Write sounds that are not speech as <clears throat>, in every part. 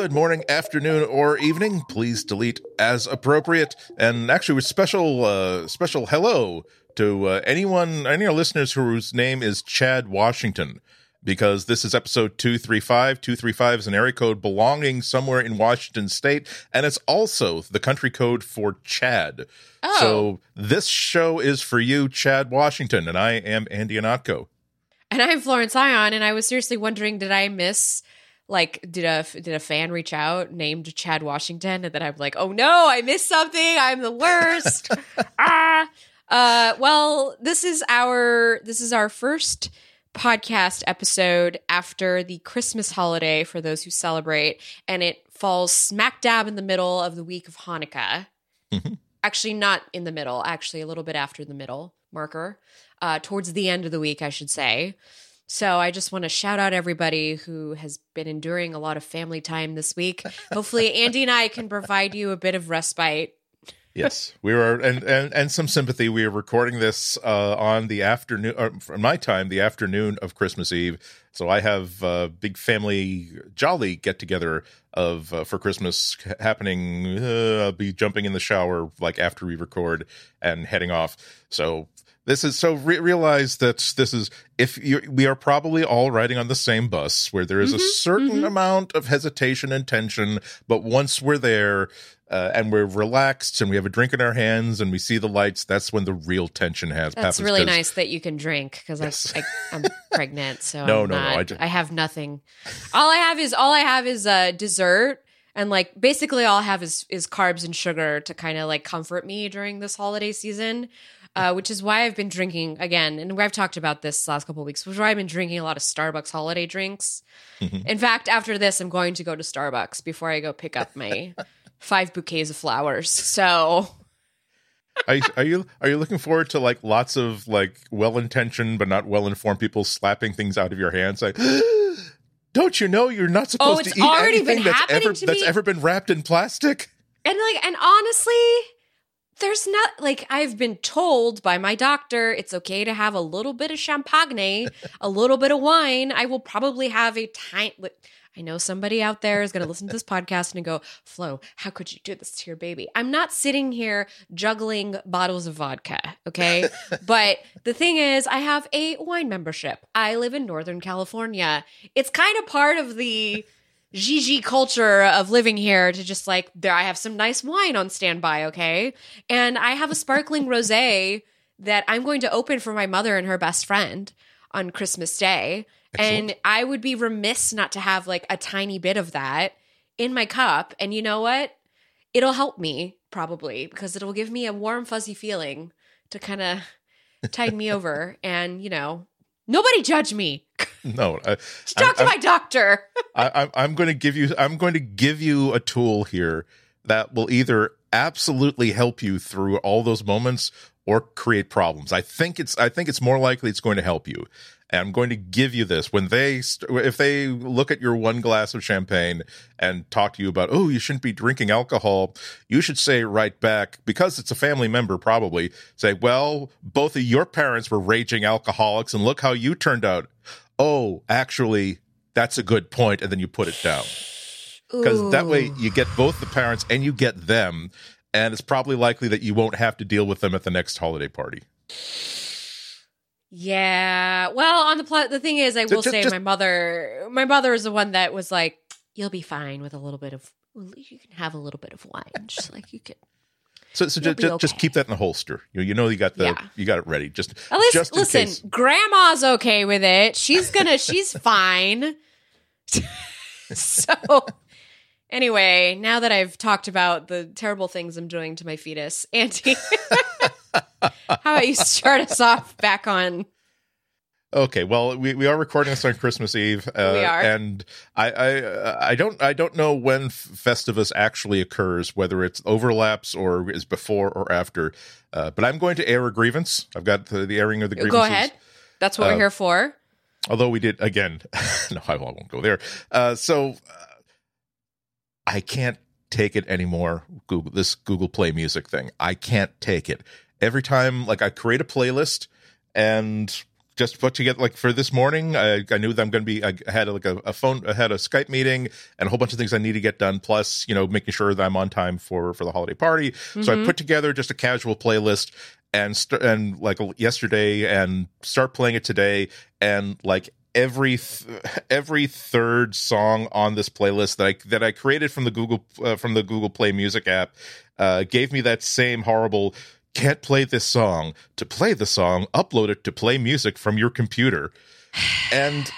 Good morning, afternoon, or evening. Please delete as appropriate. And actually, with special, uh, special hello to uh, anyone, any of our listeners whose name is Chad Washington, because this is episode 235. 235 is an area code belonging somewhere in Washington state, and it's also the country code for Chad. Oh. So this show is for you, Chad Washington, and I am Andy Ihnatko. And I'm Florence Ion, and I was seriously wondering, did I miss like did a did a fan reach out named Chad Washington, and then I'm like, oh no, I missed something. I'm the worst. <laughs> ah. Uh, well, this is our this is our first podcast episode after the Christmas holiday for those who celebrate, and it falls smack dab in the middle of the week of Hanukkah. Mhm. Actually, not in the middle. Actually, a little bit after the middle marker, uh, towards the end of the week, I should say. So I just want to shout out everybody who has been enduring a lot of family time this week. <laughs> Hopefully, Andy and I can provide you a bit of respite. Yes, we are, and, and and some sympathy. We are recording this uh, on the afternoon, or from my time, the afternoon of Christmas Eve. So I have a big family jolly get together of uh, for Christmas happening. Uh, I'll be jumping in the shower like after we record and heading off. So this is so re- realize that this is if you we are probably all riding on the same bus where there is a Mhm, certain mhm. amount of hesitation and tension, but once we're there uh, and we're relaxed and we have a drink in our hands and we see the lights, that's when the real tension has That's happens. really nice that you can drink because Yes. I, I'm <laughs> pregnant, so No, I'm no, no, I ju- I have nothing. All I have is all I have is uh, dessert, and like basically all I have is is carbs and sugar to kind of like comfort me during this holiday season. Uh, which is why I've been drinking again, and I've talked about this last couple of weeks. Which is why I've been drinking a lot of Starbucks holiday drinks. Mhm. In fact, after this, I'm going to go to Starbucks before I go pick up my <laughs> five bouquets of flowers. So are, you, are you are you looking forward to like lots of like well intentioned but not well informed people slapping things out of your hands like? <gasps> Don't you know you're not supposed Oh, it's to eat already anything been that's happening ever that's ever been wrapped in plastic? And like, and honestly, there's not like I've been told by my doctor it's okay to have a little bit of champagne, a little bit of wine. I will probably have a tiny. I know somebody out there is going to listen to this podcast and go, Flo, how could you do this to your baby? I'm not sitting here juggling bottles of vodka, okay? <laughs> but the thing is, I have a wine membership. I live in Northern California. It's kind of part of the Gigi culture of living here to just like there I have some nice wine on standby, okay? And I have a sparkling <laughs> rosé that I'm going to open for my mother and her best friend on Christmas Day. Excellent. And I would be remiss not to have like a tiny bit of that in my cup. And you know what? It'll help me probably because it'll give me a warm fuzzy feeling to kind of <laughs> tide me over and, you know, nobody judge me. No, I, Talk to I'm- my doctor. I, I'm I'm going to give you I'm going to give you a tool here that will either absolutely help you through all those moments or create problems. I think it's I think it's more likely it's going to help you. And I'm going to give you this when they st- if they look at your one glass of champagne and talk to you about oh you shouldn't be drinking alcohol, you should say right back because it's a family member probably say well both of your parents were raging alcoholics and look how you turned out. Oh, actually that's a good point and then you put it down because that way you get both the parents and you get them and it's probably likely that you won't have to deal with them at the next holiday party Yeah. Well, on the pl- the thing is, I will Just- say just- my mother, my mother is the one that was like, "You'll be fine with a little bit of. You can have a little bit of wine, just like you can. So, so just, be just, keep that in the holster you, you know you got the Yeah. you got it ready just At least just listen, case. Grandma's okay with it. She's gonna. she's <laughs> fine. so." Anyway, now that I've talked about the terrible things I'm doing to my fetus, Auntie, <laughs> how about you start us off back on Okay, well, we, we are recording this on Christmas Eve, <laughs> uh, We are. and I, I I don't I don't know when Festivus actually occurs, whether it's overlaps or is before or after. Uh, but I'm going to air a grievance. I've got the, the airing of the grievances. Go ahead. That's what Uh, we're here for. Although we did again, <laughs> no, I won't go there. Uh, so uh, I can't take it anymore. Google this Google Play Music thing. I can't take it. Every time, like I create a playlist, and just put together like for this morning. I, I knew that I'm going to be. I had like a, a, phone. I had a Skype meeting and a whole bunch of things I need to get done. Plus, you know, making sure that I'm on time for for the holiday party. Mm-hmm. So I put together just a casual playlist and st- and like yesterday and start playing it today and like every th- <laughs> every third song on this playlist that I that I created from the Google uh, from the Google Play Music app uh, gave me that same horrible can't play this song. To play the song, upload it to play music from your computer. And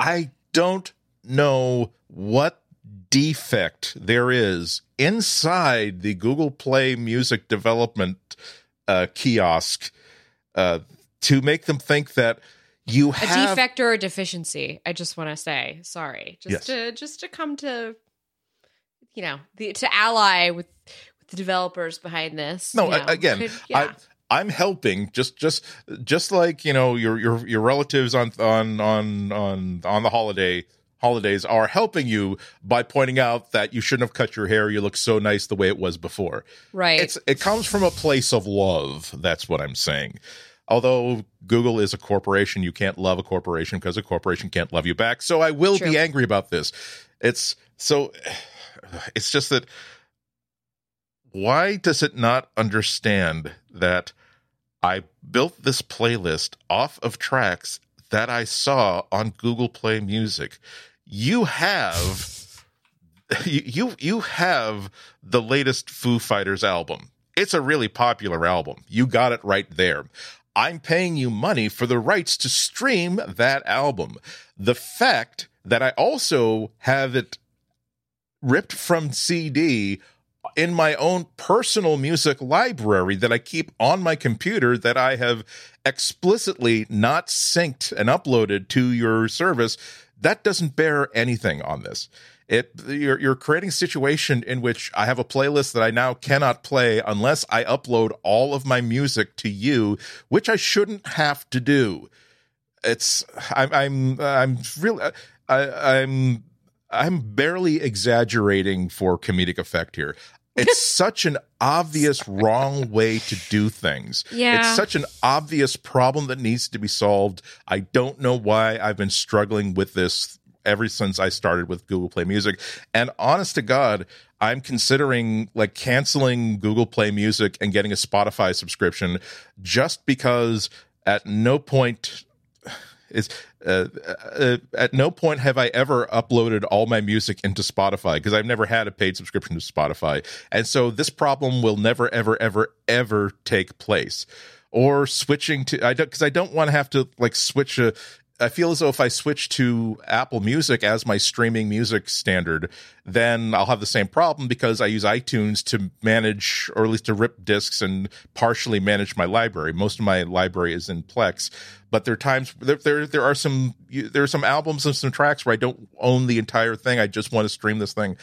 I don't know what defect there is inside the Google Play music development uh, kiosk uh, to make them think that you have a defect or a deficiency. I just want to say sorry, just yes. to just to come to you know the, to ally with with the developers behind this. No, know, again, yeah. I, I'm helping just just just like you know your your your relatives on on on on on the holiday holidays are helping you by pointing out that you shouldn't have cut your hair you look so nice the way it was before right it's it comes from a place of love that's what i'm saying although Google is a corporation, you can't love a corporation because a corporation can't love you back. So I will True. be angry about this. It's so <sighs> it's just that why does it not understand that I built this playlist off of tracks that I saw on Google Play Music? You have you you have the latest Foo Fighters album. It's a really popular album. You got it right there. I'm paying you money for the rights to stream that album. The fact that I also have it ripped from CD in my own personal music library that I keep on my computer that I have explicitly not synced and uploaded to your service, that doesn't bear anything on this. It you're you're creating a situation in which I have a playlist that I now cannot play unless I upload all of my music to you, which I shouldn't have to do. It's I'm I'm I'm really I, I'm I'm barely exaggerating for comedic effect here. It's <laughs> such an obvious wrong way to do things. Yeah. It's such an obvious problem that needs to be solved. I don't know why I've been struggling with this ever since I started with Google Play Music. And honest to God, I'm considering like canceling Google Play Music and getting a Spotify subscription just because at no point <sighs> is uh, uh, at no point have I ever uploaded all my music into Spotify because I've never had a paid subscription to Spotify. And so this problem will never ever ever ever take place or switching to I don't because I don't want to have to like switch a I feel as though if I switch to Apple Music as my streaming music standard, then I'll have the same problem because I use iTunes to manage, or at least to rip discs and partially manage my library. Most of my library is in Plex, but there are times there there, there are some there are some albums and some tracks where I don't own the entire thing. I just want to stream this thing,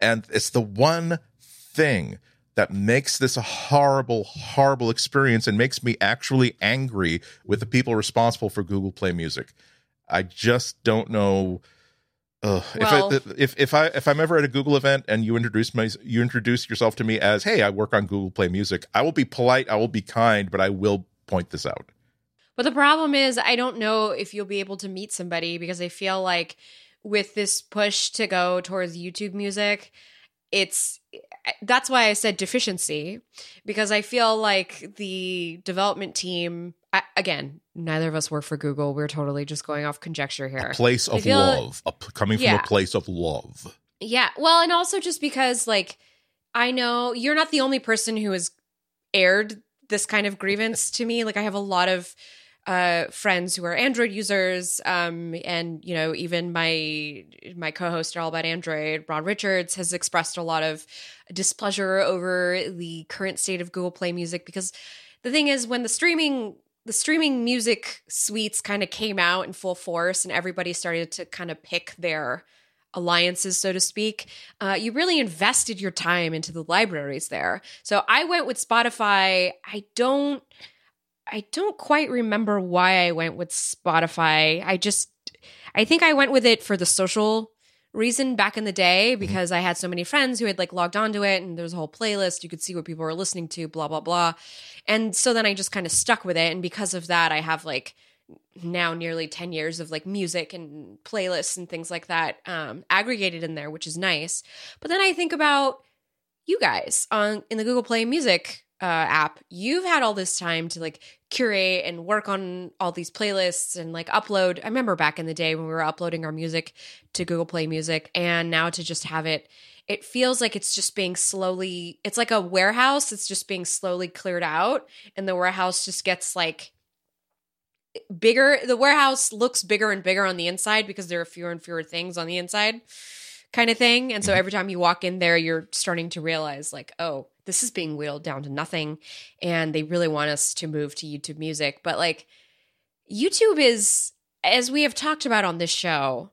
and it's the one thing that makes this a horrible, horrible experience and makes me actually angry with the people responsible for Google Play Music. I just don't know. Well, if, I, if if I if I'm ever at a Google event and you introduce my you introduce yourself to me as hey I work on Google Play Music I will be polite I will be kind but I will point this out. But the problem is I don't know if you'll be able to meet somebody because I feel like with this push to go towards YouTube music it's that's why I said deficiency because I feel like the development team again neither of us work for Google we're totally just going off conjecture here. A place of love, coming yeah. from a place of love. Yeah. Well, and also just because like I know you're not the only person who has aired this kind of grievance to me. Like I have a lot of uh, friends who are Android users, um, and you know, even my my co-host All About Android, Ron Richards, has expressed a lot of displeasure over the current state of Google Play Music because the thing is, when the streaming the streaming music suites kind of came out in full force, and everybody started to kind of pick their alliances, so to speak, uh, you really invested your time into the libraries there. So I went with Spotify. I don't. I don't quite remember why I went with Spotify. I just I think I went with it for the social reason back in the day mm-hmm. because I had so many friends who had like logged onto it and there was a whole playlist. You could see what people were listening to, blah, blah, blah. And so then I just kind of stuck with it. And because of that, I have like now nearly 10 years of like music and playlists and things like that um, aggregated in there, which is nice. But then I think about you guys on in the Google Play Music uh, app. You've had all this time to like curate and work on all these playlists and like upload. I remember back in the day when we were uploading our music to Google Play Music, and now to just have it. It feels like it's just being slowly, it's like a warehouse. It's just being slowly cleared out. And the warehouse just gets like bigger the warehouse looks bigger and bigger on the inside because there are fewer and fewer things on the inside kind of thing and so Mm-hmm. every time you walk in there you're starting to realize like oh this is being wheeled down to nothing and they really want us to move to youtube music. But like youtube is as we have talked about on this show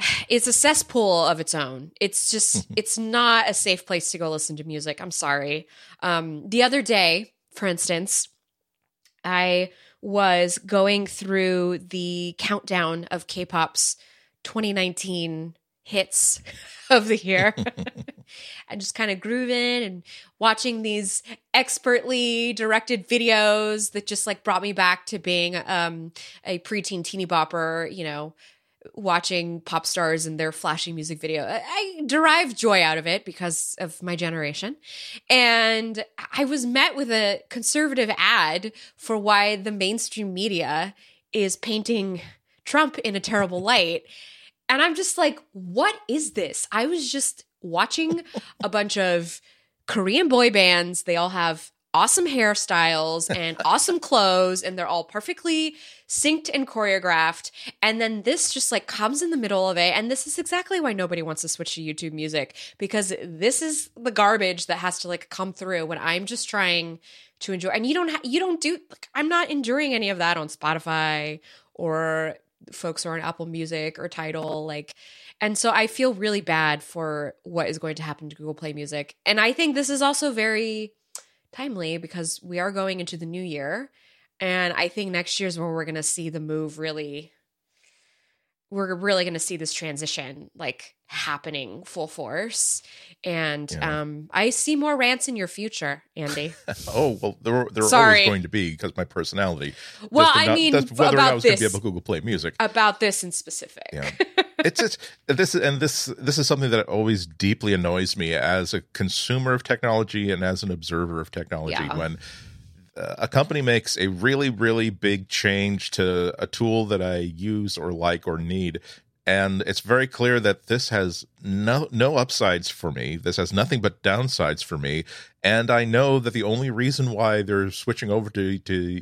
<sighs> it's a cesspool of its own. It's just it's not a safe place to go listen to music. I'm sorry. Um the other day for instance i was going through the countdown of K-pop's 2019 hits <laughs> of the year <laughs> and just kind of grooving and watching these expertly directed videos that just like brought me back to being um, a preteen teeny bopper, you know, watching pop stars and their flashy music video. I, I derive joy out of it because of my generation. And I was met with a conservative ad for why the mainstream media is painting Trump in a terrible light. And I'm just like, what is this? I was just watching a bunch of Korean boy bands. They all have awesome hairstyles <laughs> and awesome clothes, and they're all perfectly synced and choreographed. And then this just like comes in the middle of it. And this is exactly why nobody wants to switch to YouTube music because this is the garbage that has to like come through when I'm just trying to enjoy. And you don't, ha- you don't do, like, I'm not enduring any of that on Spotify or folks who are on Apple Music or Tidal. Like, and so I feel really bad for what is going to happen to Google Play Music. And I think this is also very timely because we are going into the new year. And I think next year is where we're going to see the move really. We're really going to see this transition like happening full force. And Yeah. um, I see more rants in your future, Andy. <laughs> Oh well, there there Sorry. always going to be because my personality. Well, I not- mean, that's whether not I about was going to be this. able to Google Play Music. About this in specific. Yeah. <laughs> it's just this and this this is something that always deeply annoys me as a consumer of technology and as an observer of technology Yeah. when uh, a company makes a really really big change to a tool that I use or like or need and it's very clear that this has no no upsides for me this has nothing but downsides for me and I know that the only reason why they're switching over to to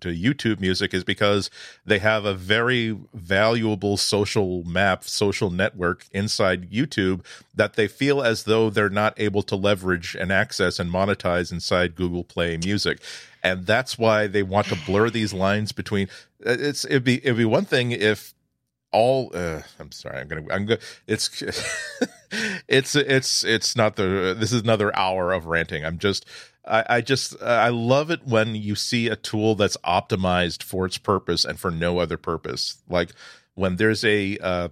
to YouTube music is because they have a very valuable social map, social network inside YouTube that they feel as though they're not able to leverage and access and monetize inside Google Play Music. And that's why they want to blur these lines between uh, it's it'd be it'd be one thing if all uh, i'm sorry i'm gonna i'm gonna it's <laughs> it's it's it's not the this is another hour of ranting i'm just I, I just I love it when you see a tool that's optimized for its purpose and for no other purpose. Like when there's a uh,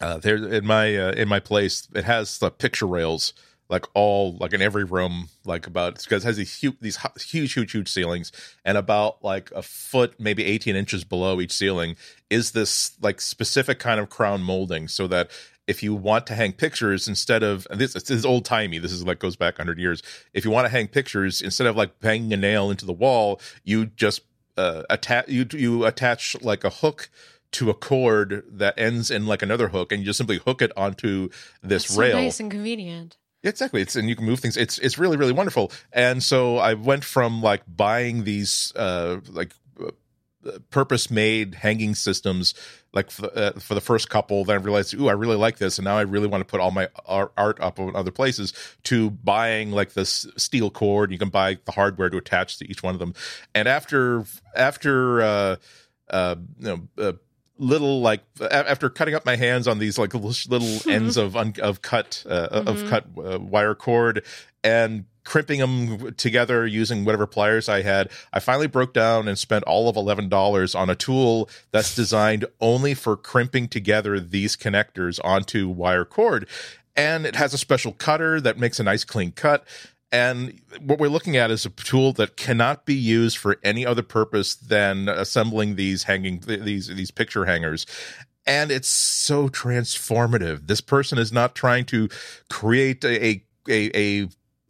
uh, there in my uh, in my place, it has the picture rails like all like in every room, like about because it has these huge these huge huge huge ceilings, and about like a foot, maybe eighteen inches below each ceiling is this like specific kind of crown molding, so that if you want to hang pictures instead of this, this is old timey this is like goes back 100 years if you want to hang pictures instead of like banging a nail into the wall you just uh, attach you you attach like a hook to a cord that ends in like another hook and you just simply hook it onto this That's so rail nice and convenient. Exactly. It's and you can move things. It's it's really really wonderful. And so I went from like buying these uh like purpose made hanging systems like for, uh, for the first couple then i realized ooh i really like this and now i really want to put all my ar- art up on other places to buying like this steel cord you can buy the hardware to attach to each one of them and after after uh uh you know uh, little like after cutting up my hands on these like little, <laughs> ends of un, of cut uh, of Mhm. cut uh, wire cord and crimping them together using whatever pliers I had, I finally broke down and spent all of eleven dollars on a tool that's designed only for crimping together these connectors onto wire cord, and it has a special cutter that makes a nice clean cut. And what we're looking at is a tool that cannot be used for any other purpose than assembling these hanging these these picture hangers. And it's so transformative. This person is not trying to create a a a,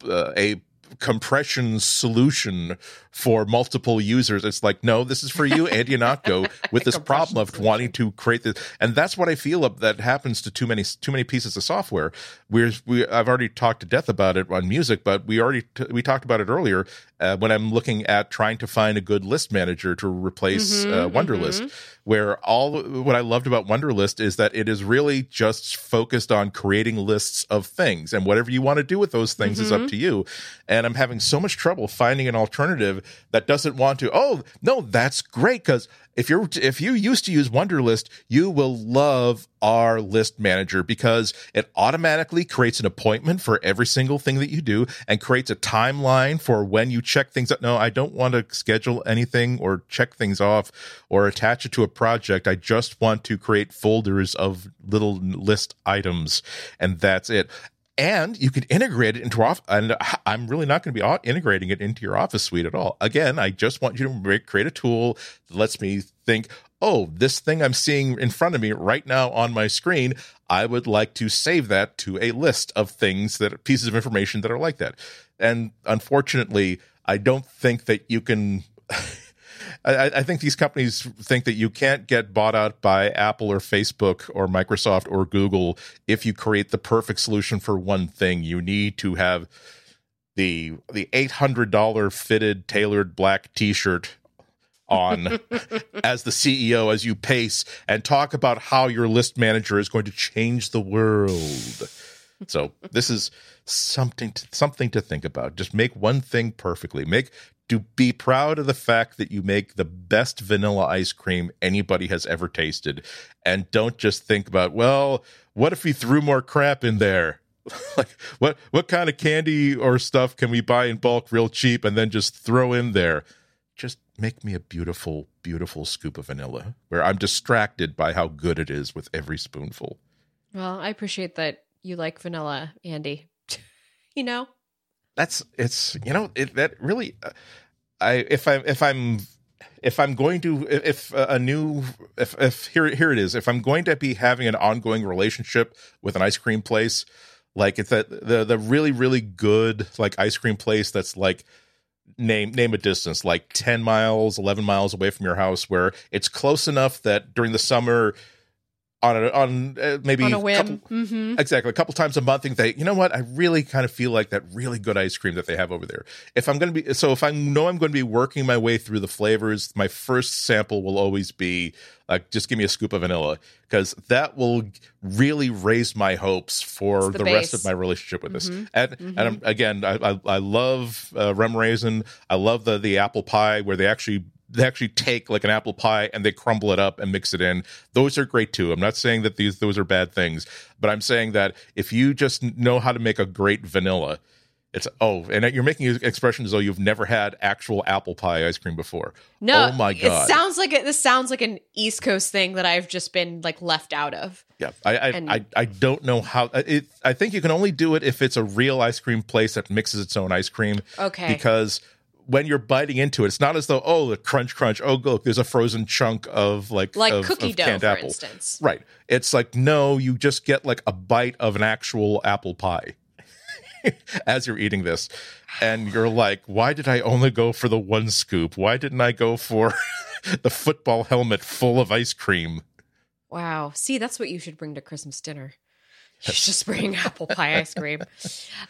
uh, a compression solution for multiple users. It's like, no, this is for you, <laughs> Andy Ihnatko, with this problem of solution. wanting to create this. And that's what I feel that happens to too many too many pieces of software. We're, we I've already talked to death about it on music, but we already t- we talked about it earlier uh, when I'm looking at trying to find a good list manager to replace mm-hmm, uh, Wunderlist. Mm-hmm. Where all what I loved about Wunderlist is that it is really just focused on creating lists of things, and whatever you want to do with those things mm-hmm. is up mm-hmm. to you. And I'm having so much trouble finding an alternative that doesn't want to oh no that's great because if you're if you used to use wunderlist you will love our list manager because it automatically creates an appointment for every single thing that you do and creates a timeline for when you check things up. No i don't want to schedule anything or check things off or attach it to a project. I just want to create folders of little list items and that's it and you can integrate it into off and i'm really not going to be integrating it into your office suite at all. Again i just want you to make, create a tool that lets me think oh this thing i'm seeing in front of me right now on my screen i would like to save that to a list of things that pieces of information that are like that. And unfortunately i don't think that you can <laughs> I, I, think these companies think that you can't get bought out by Apple or Facebook or Microsoft or Google if you create the perfect solution for one thing. You need to have the the eight hundred dollar fitted tailored black T shirt on <laughs> as the CEO as you pace and talk about how your list manager is going to change the world. So this is something to, something to think about. Just make one thing perfectly. Make to be proud of the fact that you make the best vanilla ice cream anybody has ever tasted and don't just think about well what if we threw more crap in there <laughs> like what what kind of candy or stuff can we buy in bulk real cheap and then just throw in there just make me a beautiful beautiful scoop of vanilla where i'm distracted by how good it is with every spoonful well i appreciate that you like vanilla andy. <laughs> You know? That's it's you know it, that really uh, i if i if i'm if i'm going to if a new if if here here it is. If i'm going to be having an ongoing relationship with an ice cream place like it's that the the really really good like ice cream place that's like name name a distance like 10 miles 11 miles away from your house where it's close enough that during the summer on a, on uh, maybe on a whim. Couple, mm-hmm. exactly a couple times a month think they you know what I really kind of feel like that really good ice cream that they have over there. If I'm going to be so if I know I'm going to be working my way through the flavors, my first sample will always be like just give me a scoop of vanilla because that will really raise my hopes for the, the rest of my relationship with mm-hmm. this. And mm-hmm. and again, I, I, I love uh, rum raisin. I love the the apple pie where they actually they actually take like an apple pie and they crumble it up and mix it in. Those are great too. I'm not saying that these those are bad things, but I'm saying that if you just know how to make a great vanilla, it's oh, and you're making expressions as though you've never had actual apple pie ice cream before. No, oh my god, it sounds like this sounds like an East Coast thing that I've just been like left out of. Yeah, I I, and, I, I don't know how uh, it. I think you can only do it if it's a real ice cream place that mixes its own ice cream. Okay, because when you're biting into it, it's not as though oh the crunch crunch oh look there's a frozen chunk of like like of, cookie of dough for apple. instance. Right. It's like no, you just get like a bite of an actual apple pie <laughs> as you're eating this, and you're like, why did I only go for the one scoop? Why didn't I go for <laughs> the football helmet full of ice cream? Wow. See, that's what you should bring to Christmas dinner. Just bring <laughs> apple pie ice cream.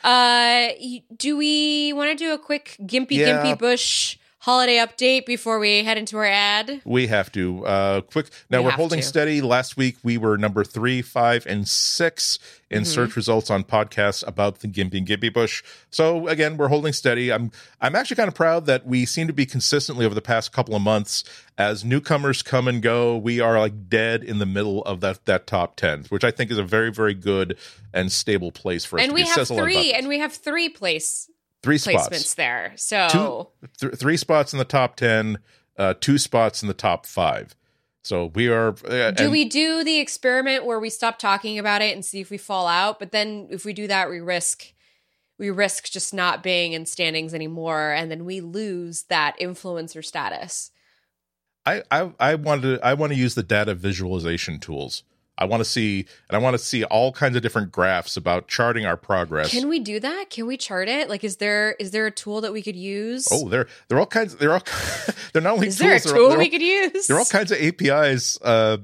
Uh, do we want to do a quick Gimpy yeah. Gimpy Bush holiday update before we head into our ad? We have to. Uh, quick. Now we are holding to. steady. Last week we were number three, five, and six in mm-hmm. search results on podcasts about the Gimpy and Gimpy Bush. So again, we're holding steady. I'm I'm actually kind of proud that we seem to be consistently over the past couple of months as newcomers come and go. We are like dead in the middle of that that top ten, which I think is a very very good and stable place for us. And we have three, and we have three place three placements spots there. So two, th- three spots in the top ten, uh, two spots in the top five. So we are. Uh, do we do the experiment where we stop talking about it and see if we fall out? But then if we do that, we risk we risk just not being in standings anymore and then we lose that influencer status. I I, I want to I want to use the data visualization tools. I want to see and I want to see all kinds of different graphs about charting our progress. Can we do that? Can we chart it? Like is there is there a tool that we could use? Oh, they're they're all kinds. They're all <laughs> they're not only is tools. there a tool they're we all- could use? There are all kinds of APIs. Uh,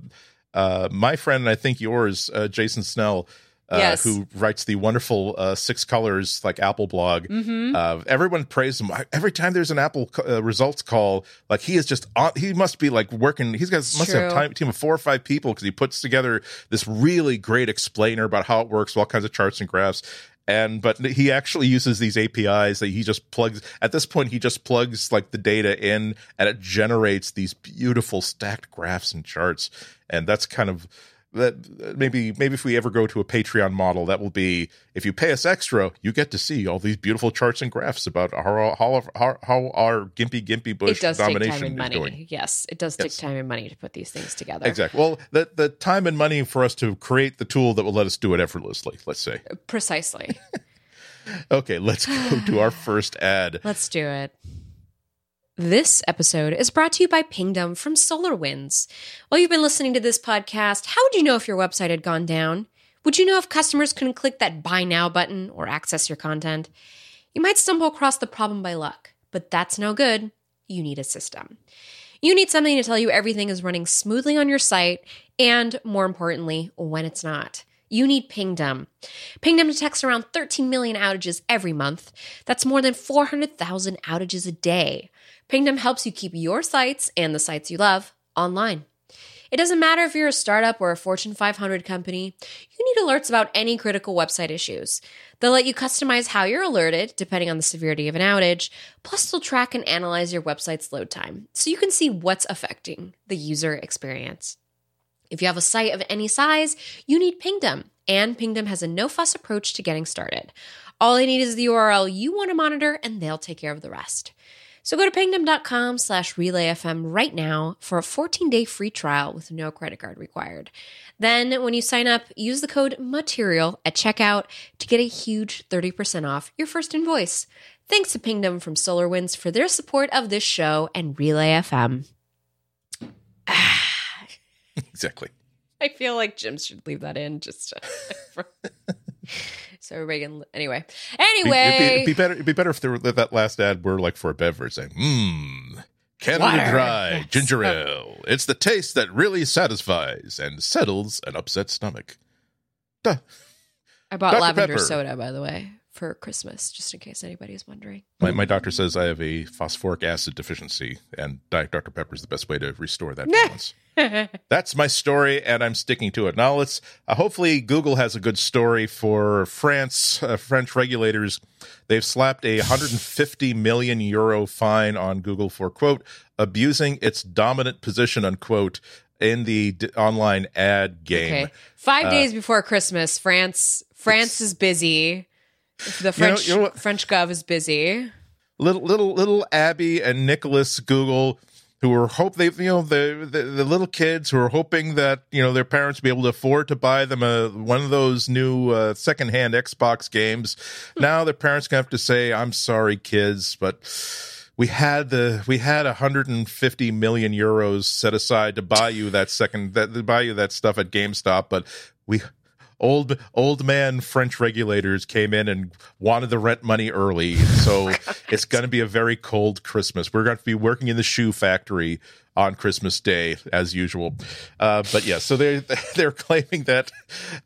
uh, my friend, and I think yours, uh, Jason Snell, uh, Yes. who writes the wonderful uh, Six Colors like Apple blog. Mhm. Uh, everyone praises him every time there's an Apple co- uh, results call. Like he is just on. He must be like working. He's got must have a time, team of four or five people because he puts together this really great explainer about how it works, all kinds of charts and graphs. And but he actually uses these APIs that he just plugs. At this point, he just plugs like the data in, and it generates these beautiful stacked graphs and charts. And that's kind of that uh, maybe maybe if we ever go to a Patreon model, that will be if you pay us extra, you get to see all these beautiful charts and graphs about how how how, how our gimpy gimpy bush it does take domination time and is money. going. Yes, it does Yes. take time and money to put these things together. Exactly. Well, the the time and money for us to create the tool that will let us do it effortlessly. Let's say. Precisely. <laughs> Okay, let's go to our <sighs> first ad. Let's do it. This episode is brought to you by Pingdom from SolarWinds. While you've been listening to this podcast, how would you know if your website had gone down? Would you know if customers couldn't click that buy now button or access your content? You might stumble across the problem by luck, but that's no good. You need a system. You need something to tell you everything is running smoothly on your site and, more importantly, when it's not. You need Pingdom. Pingdom detects around 13 million outages every month. That's more than 400,000 outages a day. Pingdom helps you keep your sites and the sites you love online. It doesn't matter if you're a startup or a Fortune 500 company, you need alerts about any critical website issues. They'll let you customize how you're alerted, depending on the severity of an outage, plus, they'll track and analyze your website's load time so you can see what's affecting the user experience. If you have a site of any size, you need Pingdom, and Pingdom has a no fuss approach to getting started. All they need is the URL you want to monitor, and they'll take care of the rest. So go to pingdom.com slash relayfm right now for a 14-day free trial with no credit card required. Then when you sign up, use the code MATERIAL at checkout to get a huge 30% off your first invoice. Thanks to Pingdom from SolarWinds for their support of this show and Relay FM. <laughs> Exactly. I feel like Jim should leave that in just to, for, <laughs> <laughs> so everybody can. Anyway, Be- It'd be, anyway, it'd be better. It'd be better if there were, that last ad were like for a beverage, saying, "Mmm, Canada Water. Dry Yes. <laughs> ginger ale. It's the taste that really satisfies and settles an upset stomach." Duh. I bought Dr. lavender Pepper. soda by the way for Christmas, just in case anybody is wondering. My, my doctor says I have a phosphoric acid deficiency, and Diet Dr Pepper is the best way to restore that <laughs> balance. That's my story, and I'm sticking to it. Now let's. Uh, hopefully, Google has a good story for France. Uh, French regulators they've slapped a 150 million euro fine on Google for quote abusing its dominant position unquote in the d- online ad game. Okay, five Uh, days before Christmas, France France is busy. The You know- French you know? French gov is busy. little little little Abby and Nicholas Google who were hope they you know the, the the little kids who are hoping that you know their parents be able to afford to buy them a one of those new uh, secondhand Xbox games. now their parents gonna have to say, "I'm sorry, kids, but." We had the we had 150 million euros set aside to buy you that second that to buy you that stuff at GameStop, but we old old man French regulators came in and wanted the rent money early. So <laughs> it's going to be a very cold Christmas. We're going to be working in the shoe factory on Christmas Day as usual. Uh, but yeah, so they <laughs> they're claiming that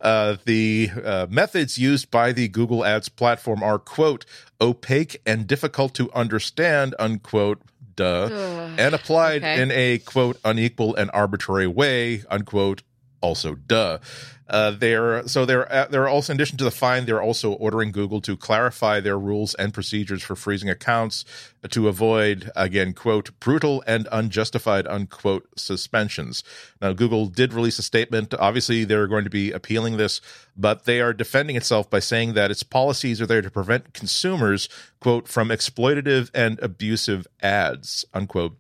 uh, the uh, methods used by the Google Ads platform are quote opaque and difficult to understand unquote. Duh, Ugh, and applied okay. in a quote unequal and arbitrary way unquote also duh uh, they're so they're uh, they're also in addition to the fine they're also ordering google to clarify their rules and procedures for freezing accounts to avoid again quote brutal and unjustified unquote suspensions. Now google did release a statement. Obviously they're going to be appealing this but they are defending itself by saying that its policies are there to prevent consumers quote from exploitative and abusive ads unquote.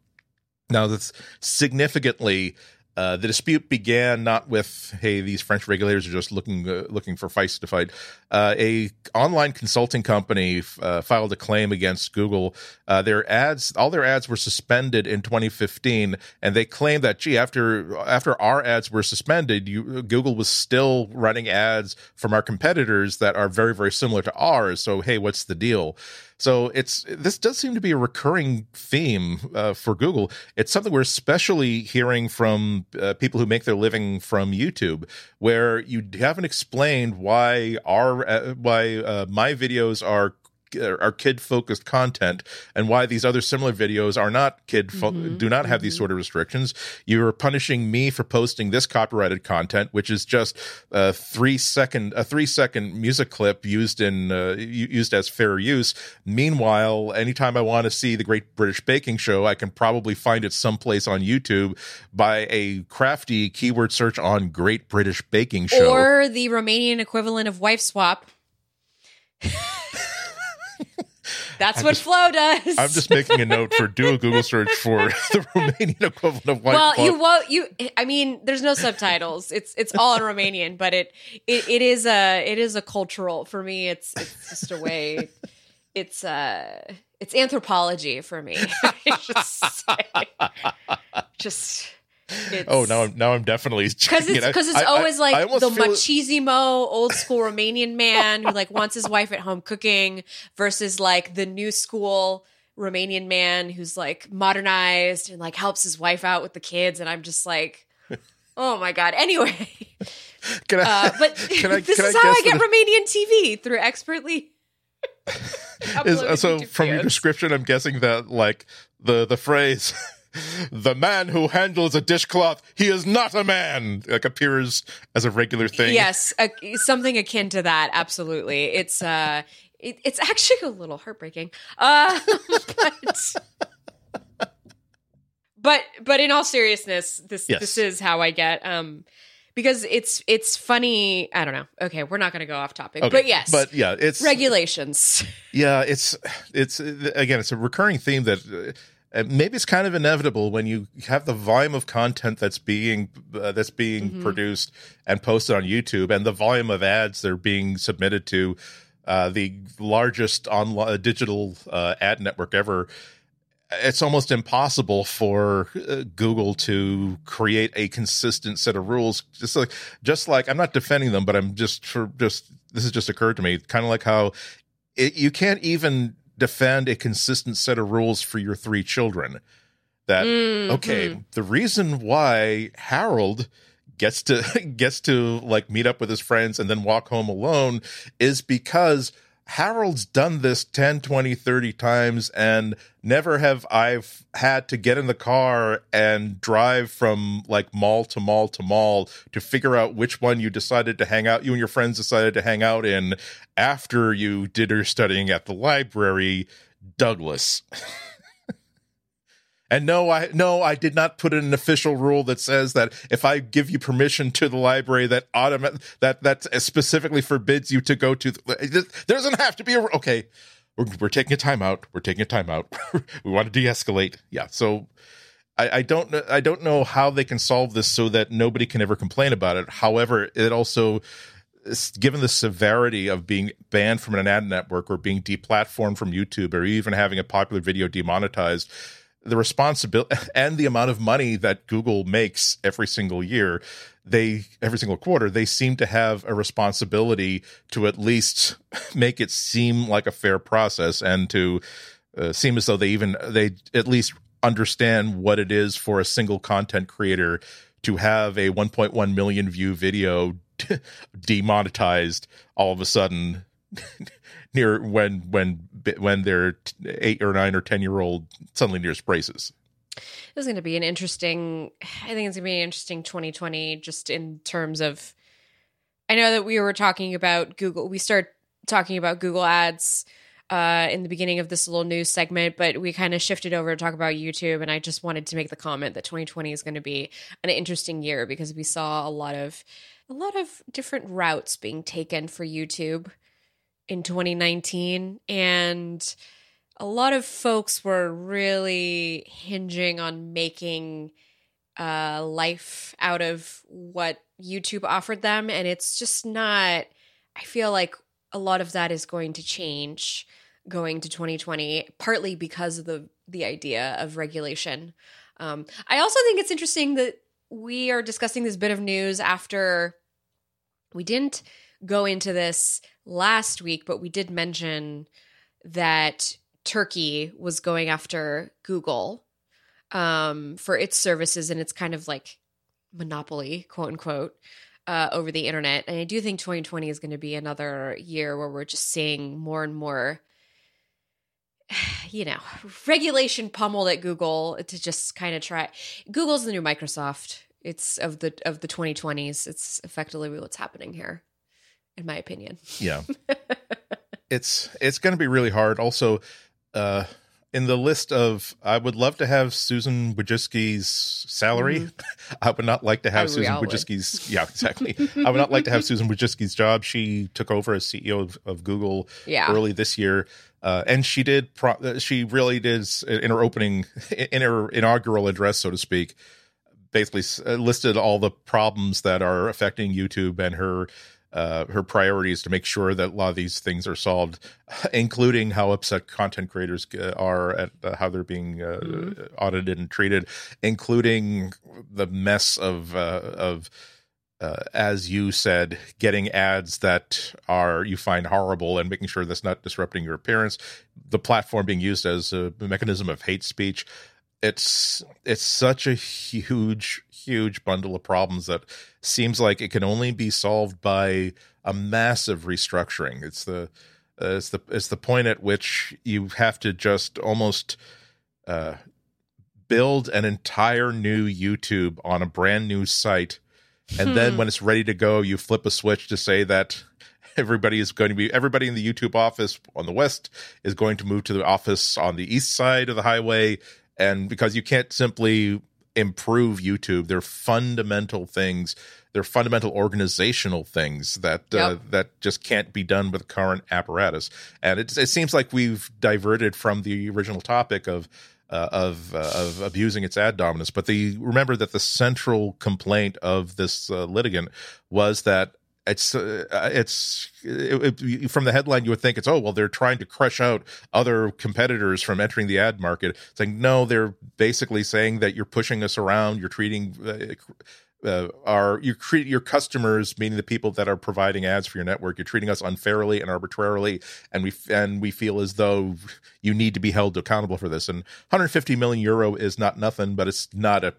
Now that's significantly Uh, the dispute began not with hey these French regulators are just looking uh, looking for fights to fight. Uh, a online consulting company uh, filed a claim against Google. Uh, their ads, all their ads were suspended in 2015, and they claimed that gee after after our ads were suspended, you, Google was still running ads from our competitors that are very very similar to ours. So hey, what's the deal? So it's this does seem to be a recurring theme uh, for Google. It's something we're especially hearing from uh, people who make their living from YouTube, where you haven't explained why our uh, why uh, my videos are are kid focused content and why these other similar videos are not kid fo- mm-hmm, do not have mm-hmm. these sort of restrictions. You're punishing me for posting this copyrighted content which is just a three second a three second music clip used in uh, used as fair use. Meanwhile anytime i want to see the great british baking show i can probably find it someplace on youtube by a crafty keyword search on great british baking show. Or the romanian equivalent of wife swap <laughs> That's I'm what just, Flo does. I'm just making a note for do a Google <laughs> search for the Romanian equivalent of white. Well, club. you won't. You, I mean, there's no subtitles. It's it's all in Romanian, but it, it it is a it is a cultural for me. It's it's just a way. It's uh it's anthropology for me. <laughs> just, just it's, oh, now I'm now I'm definitely <laughs> because it's because it's I, always I, like I the machismo old school Romanian man who like wants his wife at home cooking versus like the new school Romanian man who's like modernized and like helps his wife out with the kids, and I'm just like, <laughs> oh my god. Anyway, can I, uh, but <laughs> can I, this can is how I get Romanian TV through expertly. is, so from your description, I'm guessing that like the the phrase the man who handles a dishcloth, he is not a man, like appears as a regular thing. Yes, a, something akin to that. Absolutely. It's uh, it, it's actually a little heartbreaking. Uh, <laughs> but. But but in all seriousness, this yes. this is how I get um because it's it's funny. I don't know. Okay, we're not going to go off topic, okay. but yes, but yeah, it's regulations. Yeah, it's it's again, it's a recurring theme that uh, maybe it's kind of inevitable when you have the volume of content that's being uh, that's being mm-hmm. produced and posted on YouTube and the volume of ads that are being submitted to uh, the largest online uh, digital uh, ad network ever. It's almost impossible for uh, Google to create a consistent set of rules. Just like, just like I'm not defending them, but I'm just for just this has just occurred to me. Kind of like how it, you can't even defend a consistent set of rules for your three children. That mm-hmm. okay, the reason why Harold gets to <laughs> gets to like meet up with his friends and then walk home alone is because Harold's done this 10, 20, 30 times, and never have I've had to get in the car and drive from like mall to mall to mall to figure out which one you decided to hang out, you and your friends decided to hang out in after you did your studying at the library, Douglas. <laughs> And no, I no, I did not put in an official rule that says that if I give you permission to the library, that automatic that that specifically forbids you to go to. The, there doesn't have to be a okay. We're, we're taking a timeout. We're taking a timeout. <laughs> we want to de-escalate. Yeah. So I, I don't know. I don't know how they can solve this so that nobody can ever complain about it. However, it also given the severity of being banned from an ad network or being deplatformed from YouTube or even having a popular video demonetized, the responsibility <laughs> and the amount of money that Google makes every single year, they every single quarter, they seem to have a responsibility to at least <laughs> make it seem like a fair process and to uh, seem as though they even they at least understand what it is for a single content creator to have a 1.1 million view video <laughs> demonetized all of a sudden near when when when their eight or nine or ten year old suddenly nears braces. This is going to be an interesting. I think it's going to be an interesting 2020, just in terms of. I know that we were talking about Google. We start talking about Google Ads uh, in the beginning of this little news segment, but we kind of shifted over to talk about YouTube. And I just wanted to make the comment that 2020 is going to be an interesting year because we saw a lot of a lot of different routes being taken for YouTube in 2019 and a lot of folks were really hinging on making uh, life out of what YouTube offered them. And it's just not, I feel like a lot of that is going to change going to 2020, partly because of the, the idea of regulation. Um, I also think it's interesting that we are discussing this bit of news after we didn't go into this last week, but we did mention that Turkey was going after Google um, for its services and its kind of like monopoly, quote unquote, uh, over the internet. And I do think 2020 is going to be another year where we're just seeing more and more, <sighs> you know, regulation pummeled at Google to just kind of try. Google's the new Microsoft. It's of the of the 2020s. It's effectively what's happening here, in my opinion. Yeah, <laughs> it's it's going to be really hard. Also, uh, in the list of I would love to have Susan Wojcicki's salary. Mm-hmm. <laughs> I would not like to have Susan Wojcicki's yeah, <laughs> exactly. I would not like to have Susan Wojcicki's job. She took over as CEO of, of Google yeah. early this year. Uh, and she did pro- uh, she really did in her opening in her inaugural address so to speak basically uh, listed all the problems that are affecting YouTube and her uh, her priorities to make sure that a lot of these things are solved, <laughs> including how upset content creators are at uh, how they're being uh, mm-hmm. audited and treated, including the mess of uh, of. Uh, as you said, getting ads that are you find horrible and making sure that's not disrupting your appearance. The platform being used as a mechanism of hate speech. It's it's such a huge huge bundle of problems that seems like it can only be solved by a massive restructuring. It's the uh, it's the it's the point at which you have to just almost uh, build an entire new YouTube on a brand new site, and hmm. then when it's ready to go, you flip a switch to say that everybody is going to be everybody in the YouTube office on the west is going to move to the office on the east side of the highway, and because you can't simply improve YouTube. They're fundamental things. They're fundamental organizational things that uh, yep. uh, that just can't be done with current apparatus. And it, it seems like we've diverted from the original topic of uh, of uh, of abusing its ad dominance. But the remember that the central complaint of this uh, litigant was that it's uh, it's it, it, from the headline you would think it's oh well they're trying to crush out other competitors from entering the ad market it's like no they're basically saying that you're pushing us around you're treating uh, uh, are you treat your customers, meaning the people that are providing ads for your network, you're treating us unfairly and arbitrarily, and we and we feel as though you need to be held accountable for this. And 150 million euro is not nothing, but it's not a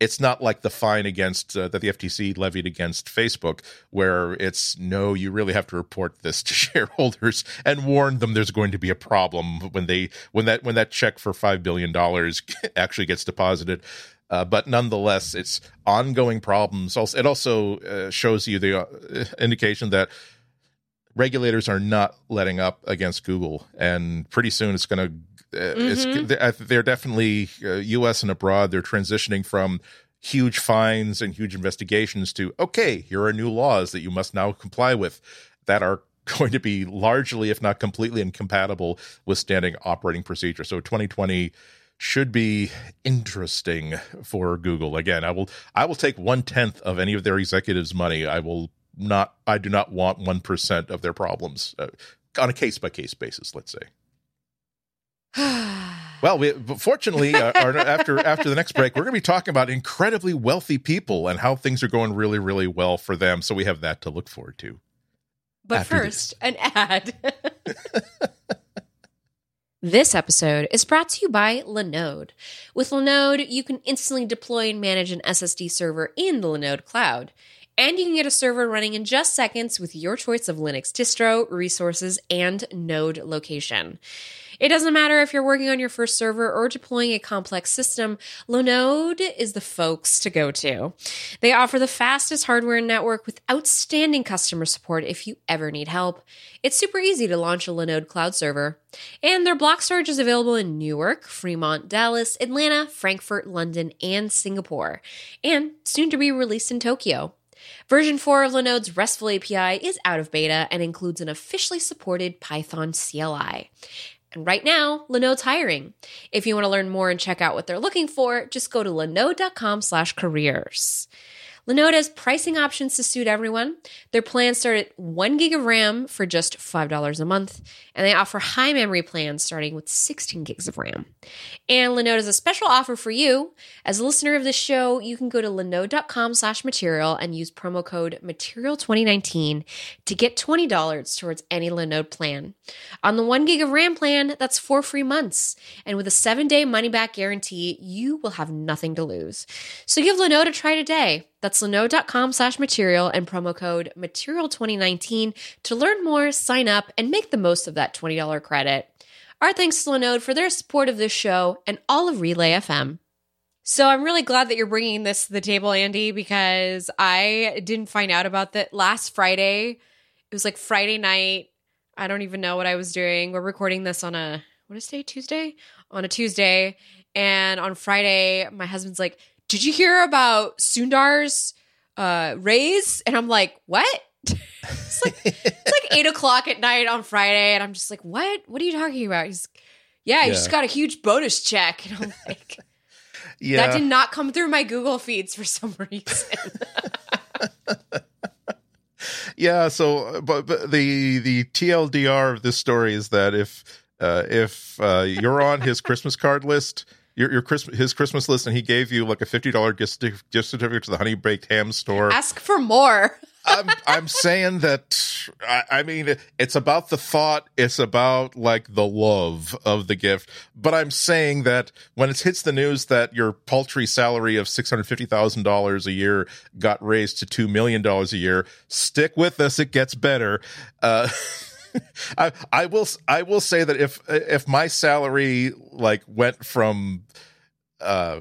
it's not like the fine against uh, that the FTC levied against Facebook, where it's no, you really have to report this to <laughs> shareholders and warn them there's going to be a problem when they when that when that check for five billion dollars <laughs> actually gets deposited. Uh, but nonetheless, it's ongoing problems. Also, it also uh, shows you the uh, <laughs> indication that regulators are not letting up against Google, and pretty soon it's going to mm-hmm. it's they're definitely uh, U.S. and abroad. They're transitioning from huge fines and huge investigations to okay, here are new laws that you must now comply with that are <laughs> going to be largely, if not completely, incompatible with standing operating procedure. So 2020 should be interesting for Google. Again, I will I will take one tenth of any of their executives' money. I will not. I do not want one percent of their problems uh, on a case by case basis. Let's say. <sighs> well, we, fortunately, uh, our, after after the next break, we're going to be talking about incredibly wealthy people and how things are going really, really well for them. So we have that to look forward to. But first, this. an ad. <laughs> This episode is brought to you by Linode. With Linode, you can instantly deploy and manage an SSD server in the Linode cloud. And you can get a server running in just seconds with your choice of Linux distro, resources, and node location. It doesn't matter if you're working on your first server or deploying a complex system, Linode is the folks to go to. They offer the fastest hardware and network with outstanding customer support if you ever need help. It's super easy to launch a Linode cloud server. And their block storage is available in Newark, Fremont, Dallas, Atlanta, Frankfurt, London, and Singapore, and soon to be released in Tokyo. Version 4 of Linode's RESTful API is out of beta and includes an officially supported Python CLI. And right now, Linode's hiring. If you want to learn more and check out what they're looking for, just go to linode.com Linode has pricing options to suit everyone. Their plans start at 1 gig of RAM for just $5 a month, and they offer high memory plans starting with 16 gigs of RAM. And Linode has a special offer for you. As a listener of this show, you can go to linode.com slash material and use promo code material2019 to get $20 towards any Linode plan. On the 1 gig of RAM plan, that's four free months. And with a seven day money back guarantee, you will have nothing to lose. So give Linode a try today. That's linode.com slash material and promo code material2019 to learn more, sign up, and make the most of that $20 credit. Our thanks to Linode for their support of this show and all of Relay FM. So I'm really glad that you're bringing this to the table, Andy, because I didn't find out about that last Friday. It was like Friday night. I don't even know what I was doing. We're recording this on a what is today? Tuesday? On a Tuesday. And on Friday, my husband's like, Did you hear about Sundar's uh raise? And I'm like, What? <laughs> it's like it's like eight o'clock at night on Friday, and I'm just like, What? What are you talking about? He's yeah, he Yeah. just got a huge bonus check. <laughs> And I'm like, Yeah. that did not come through my Google feeds for some reason. <laughs> Yeah, so but, but the the TLDR of this story is that if uh, if uh, you're on his Christmas card list, your your Christmas his Christmas list, and he gave you like a fifty dollar gift gift certificate to the Honey Baked Ham store, Ask for more. <laughs> I'm I'm saying that I, I mean it's about the thought, it's about like the love of the gift. But I'm saying that when it hits the news that your paltry salary of six hundred fifty thousand dollars a year got raised to two million dollars a year, stick with us; it gets better. Uh, <laughs> <laughs> I I will I will say that if if my salary like went from uh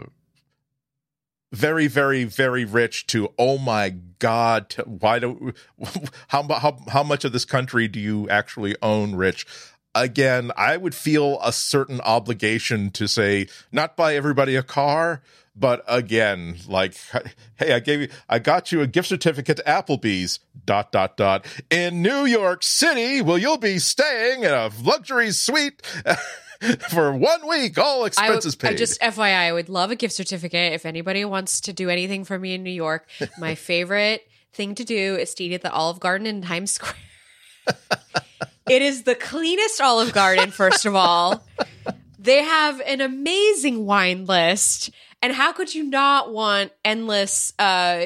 very very very rich to oh my god why do <laughs> how how how much of this country do you actually own rich? Again i would feel a certain obligation to say not buy everybody a car but again like hey i gave you i got you a gift certificate to applebee's dot dot dot in new york city well you'll be staying in a luxury suite <laughs> for one week all I, expenses paid I just FYI, I would love a gift certificate if anybody wants to do anything for me in New York. <laughs> My favorite thing to do is to eat at the Olive Garden in Times Square. <laughs> it is the cleanest Olive Garden, first of all. They have an amazing wine list. And how could you not want endless uh,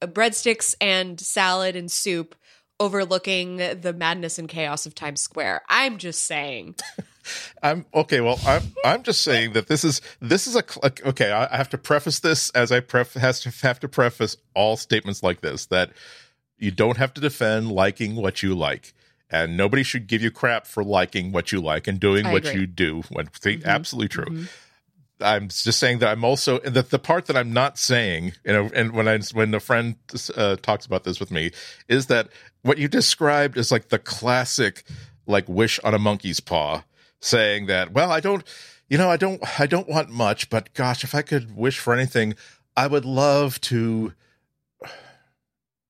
breadsticks and salad and soup overlooking the madness and chaos of Times Square? I'm just saying. <laughs> I'm okay. Well, I'm I'm just saying that this is this is a okay. I I have to preface this as I pref has to have to preface all statements like this that you don't have to defend liking what you like, and nobody should give you crap for liking what you like and doing I what agree. you do. When Mhm. absolutely true. Mhm. I'm just saying that I'm also the the part that I'm not saying, you know, and when I when a friend uh, talks about this with me, is that what you described is like the classic, like wish on a monkey's paw, saying that, well, I don't, you know, I don't, I don't want much, but gosh, if I could wish for anything, I would love to,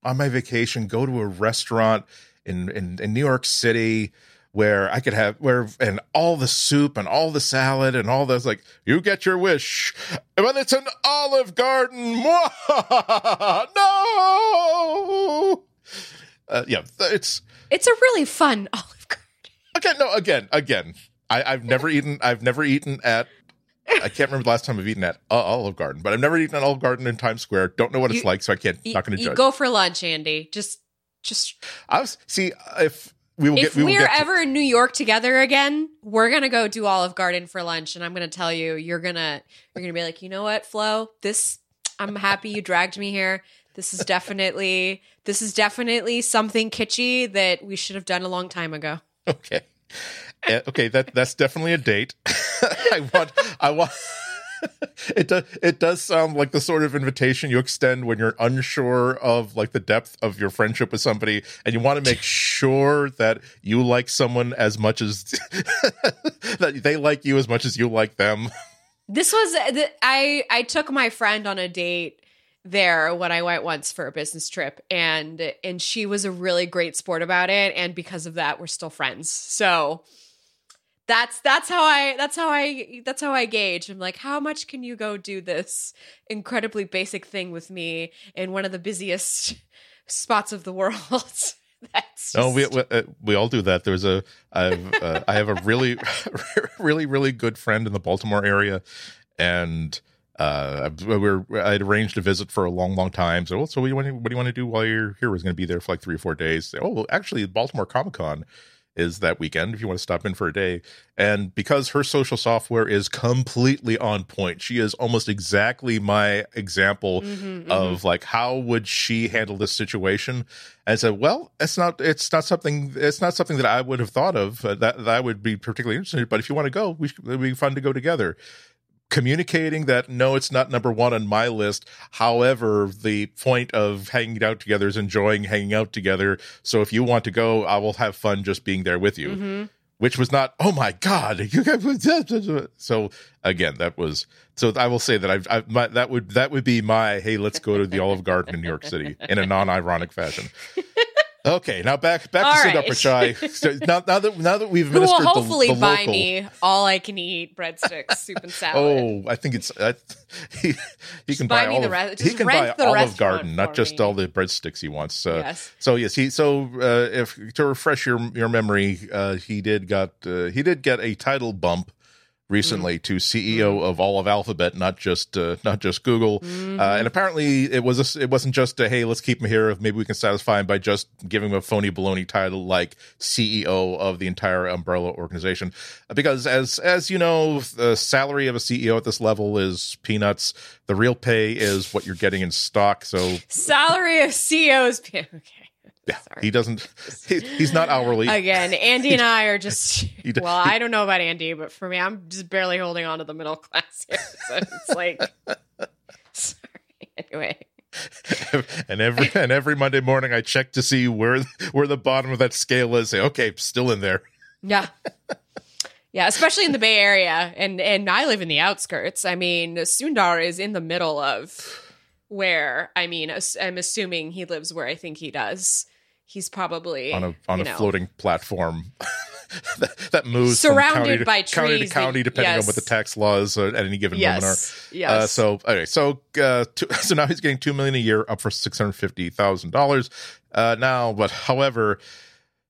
on my vacation, go to a restaurant in in, in New York City where I could have where and all the soup and all the salad and all those like you get your wish, but it's an Olive Garden. <laughs> no, uh, yeah, it's It's a really fun <laughs> Olive Garden. again. No, again, again. I, I've never eaten. I've never eaten at. I can't remember the last time I've eaten at uh, Olive Garden, but I've never eaten at Olive Garden in Times Square. Don't know what it's You- like, so I can't. You, not going to you judge. go for lunch, Andy. Just, just I was see if we will if get. we we're get to- ever in New York together again, we're gonna go do Olive Garden for lunch, and I'm gonna tell you, you're gonna, you're gonna be like, you know what, Flo, this, I'm happy you dragged me here. This is definitely, this is definitely something kitschy that we should have done a long time ago. Okay. Eh, okay, that that's definitely a date. <laughs> I want I want <laughs> it does it does sound like the sort of invitation you extend when you're unsure of like the depth of your friendship with somebody and you want to make sure that you like someone as much as <laughs> that they like you as much as you like them. <laughs> This was I I took my friend on a date there when I went once for a business trip and and she was a really great sport about it and because of that we're still friends. So that's that's how I that's how I that's how I gauge. I'm like, how much can you go do this incredibly basic thing with me in one of the busiest spots of the world? <laughs> that's No, we just- we, uh, we all do that. There's a I've uh, I have a really <laughs> really really good friend in the Baltimore area, and uh, we we're I'd arranged a visit for a long long time. So, oh, so what do you want to, what do you want to do while you're here? I was going to be there for like three or four days. Oh, well, actually, Baltimore Comic Con is that weekend if you want to stop in for a day. And because her social software is completely on point, she is almost exactly my example Mhm, mhm. of like how would she handle this situation and I said well it's not it's not something it's not something that i would have thought of uh, that, that i would be particularly interested in but if you want to go we should, it'd be fun to go together communicating that no it's not number one on my list. However the point of hanging out together is enjoying hanging out together. So if you want to go i will have fun just being there with you. Mhm. which was not oh my god. You guys <laughs> so again that was so i will say that i've, I've my, that would that would be my hey let's go to the olive garden in new york city in a non-ironic fashion <laughs> okay now back back All to right. sundar pichai <laughs> so now, now that now that we've Who will administered the- hopefully the, buy local, me all I can eat breadsticks, soup and salad. Oh, I think it's uh, <laughs> he, he can buy buy, me all the of, he can buy Olive Garden, not just me. all the breadsticks he wants. Uh, yes. So yes, he so uh, if to refresh your your memory, uh, he did got uh, he did get a title bump recently to CEO of all of Alphabet, not just uh, not just Google. Mm-hmm. Uh, and apparently, it was a, it wasn't just a hey, let's keep him here. Maybe we can satisfy him by just giving him a phony baloney title like CEO of the entire umbrella organization. Because as as you know, the salary of a CEO at this level is peanuts. The real pay is what you're getting in stock. So Salary of CEOs. <laughs> Okay. Yeah, Sorry. he doesn't. He, he's not hourly. Again, Andy and I are just. <laughs> He d- well, I don't know about Andy, but for me, I'm just barely holding on to the middle class here. So it's like. <laughs> Sorry. Anyway. <laughs> and every and every Monday morning, I check to see where where the bottom of that scale is. Say, okay, still in there. Yeah. Yeah, especially in the Bay Area, and and I live in the outskirts. I mean, Sundar is in the middle of where. I mean, I'm assuming he lives where I think he does. He's probably on a on a know, floating platform <laughs> that, that moves Surrounded county to, by county to county depending on what the tax laws at any given moment are. Yes, yes. Uh, so okay, so uh, two, <laughs> so now he's getting two million a year, up for six hundred fifty thousand dollars. Uh, now, but however,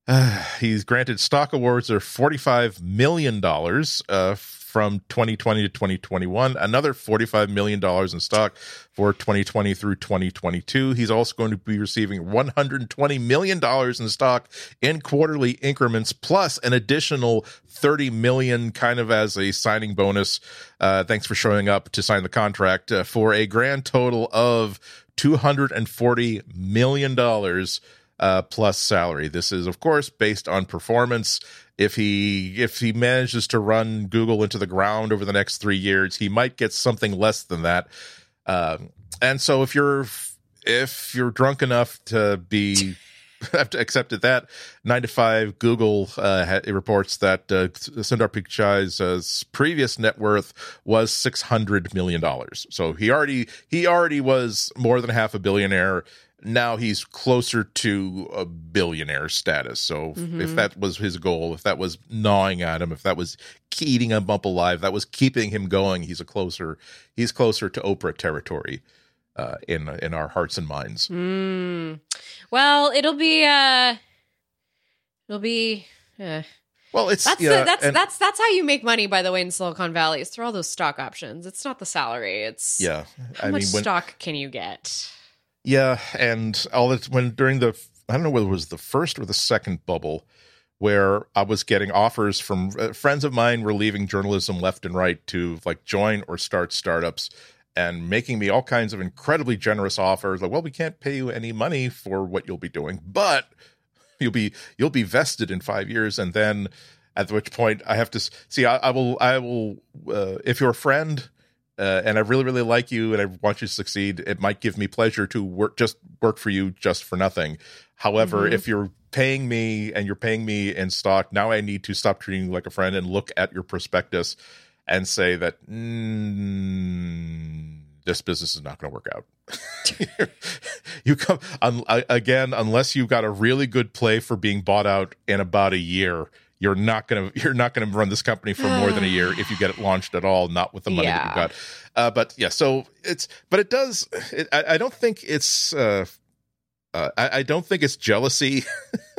uh, he's granted stock awards of forty five million dollars uh, from twenty twenty to twenty twenty one. Another forty five million dollars in stock for twenty twenty through twenty twenty two. He's also going to be receiving one hundred twenty million dollars in stock in quarterly increments, plus an additional thirty million, kind of as a signing bonus. Uh, thanks for showing up to sign the contract uh, for a grand total of two hundred and forty million dollars uh, plus salary. This is, of course, based on performance. If he if he manages to run Google into the ground over the next three years, he might get something less than that. Um, and so, if you're if you're drunk enough to be <laughs> have to accept it that nine to five Google uh, reports that uh, Sundar Pichai's uh, previous net worth was six hundred million dollars. So he already he already was more than half a billionaire. Now he's closer to a billionaire status. So if- if that was his goal, if that was gnawing at him, if that was eating him up alive, that was keeping him going, he's a closer he's closer to Oprah territory uh, in in our hearts and minds. Mm. Well, it'll be uh it'll be uh, Well, it's that's yeah, the, that's and- that's that's how you make money by the way in Silicon Valley. It's through all those stock options. It's not the salary. It's yeah. how I much mean, when, stock can you get? Yeah, and all that when during the I don't know whether it was the first or the second bubble where I was getting offers from uh, friends of mine were leaving journalism left and right to like join or start startups and making me all kinds of incredibly generous offers like well we can't pay you any money for what you'll be doing but you'll be you'll be vested in 5 years and then at which point I have to see I, I will I will uh, if you're a friend uh, and I really, really like you, and I want you to succeed. It might give me pleasure to work just work for you just for nothing. However, Mhm. if you're paying me and you're paying me in stock, now I need to stop treating you like a friend and look at your prospectus and say that mm, this business is not going to work out. <laughs> you come un, again unless you've got a really good play for being bought out in about a year. You're not gonna <laughs> you're not gonna run this company for more than a year if you get it <sighs> launched at all, not with the money that Yeah. you got. Uh, but yeah, so it's but it does. It, I, I don't think it's. Uh, uh, I, I don't think it's jealousy <laughs>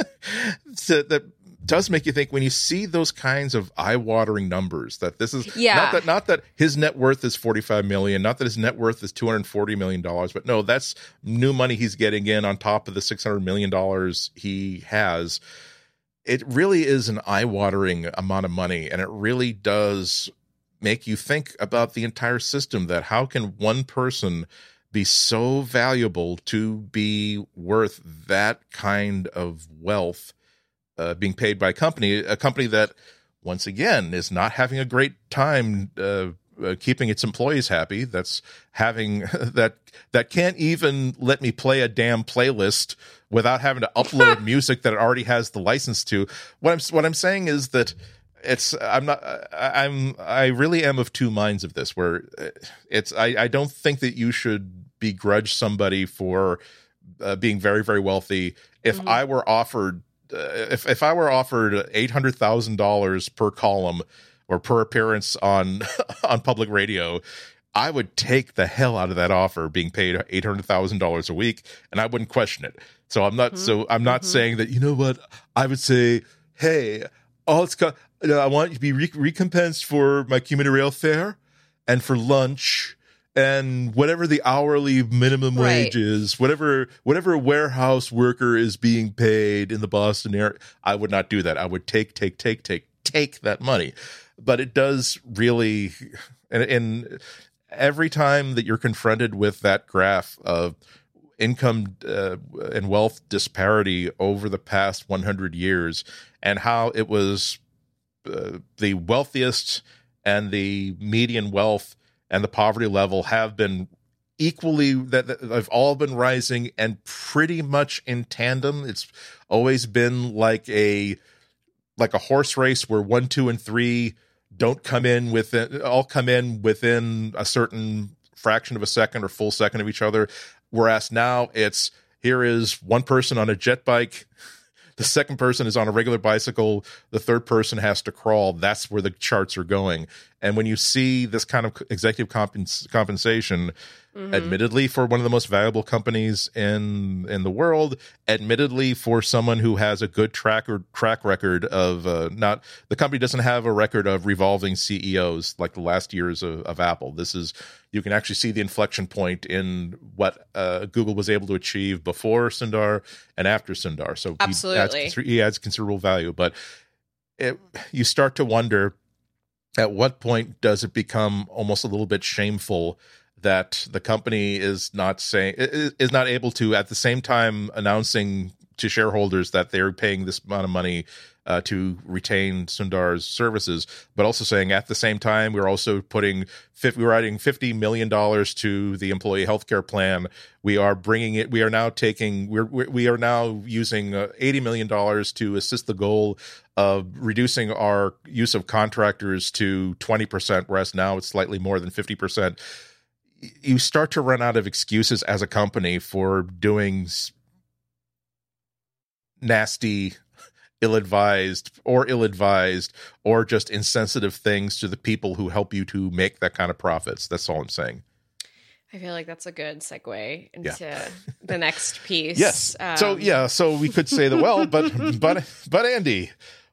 that, that does make you think when you see those kinds of eye-watering numbers that this is Yeah. not that not that his net worth is 45 million not that his net worth is 240 million dollars but no that's new money he's getting in on top of the 600 million dollars he has it really is an eye-watering amount of money and it really does make you think about the entire system that how can one person be so valuable to be worth that kind of wealth uh, being paid by a company, a company that once again is not having a great time uh, uh, keeping its employees happy. That's having <laughs> that that can't even let me play a damn playlist without having to upload <laughs> music that it already has the license to. What I'm what I'm saying is that it's I'm not I'm I really am of two minds of this where it's I I don't think that you should begrudge somebody for uh, being very very wealthy if Mhm. I were offered uh, if if I were offered eight hundred thousand dollars per column or per appearance on <laughs> on public radio, I would take the hell out of that offer, being paid eight hundred thousand dollars a week, and I wouldn't question it. So I'm not. Mhm. So I'm not Mhm. saying that. You know what? I would say, hey, all it's got. I want you to be re- recompensed for my community rail fare and for lunch and whatever the hourly minimum Right. wage is, whatever whatever warehouse worker is being paid in the Boston area, I would not do that. I would take take take take take that money. But it does really and, and every time that you're confronted with that graph of income uh, and wealth disparity over the past 100 years and how it was uh, the wealthiest and the median wealth and the poverty level have been equally that have all been rising and pretty much in tandem. It's always been like a like a horse race where one two and three don't come in within all come in within a certain fraction of a second or full second of each other whereas now it's here is one person on a jet bike <laughs> the second person is on a regular bicycle the third person has to crawl. That's where the charts are going. And when you see this kind of executive compens- compensation Mhm. admittedly for one of the most valuable companies in in the world admittedly for someone who has a good track or track record of uh, not the company doesn't have a record of revolving CEOs like the last years of, of Apple this is you can actually see the inflection point in what uh, Google was able to achieve before Sundar and after Sundar so Absolutely. he adds, he adds considerable value but it, you start to wonder at what point does it become almost a little bit shameful that the company is not saying is not able to at the same time announcing to shareholders that they're paying this amount of money uh, to retain Sundar's services, but also saying at the same time we're also putting 50, we're adding fifty million dollars to the employee healthcare plan. We are bringing it. We are now taking. We're, we're now using uh, eighty million dollars to assist the goal of reducing our use of contractors to twenty percent, whereas now it's slightly more than fifty percent you start to run out of excuses as a company for doing nasty ill-advised or ill-advised or just insensitive things to the people who help you to make that kind of profits. That's all i'm saying. I feel like that's a good segue into the next <laughs> piece. yes. So Um, yeah so we could say that well but <laughs> but but andy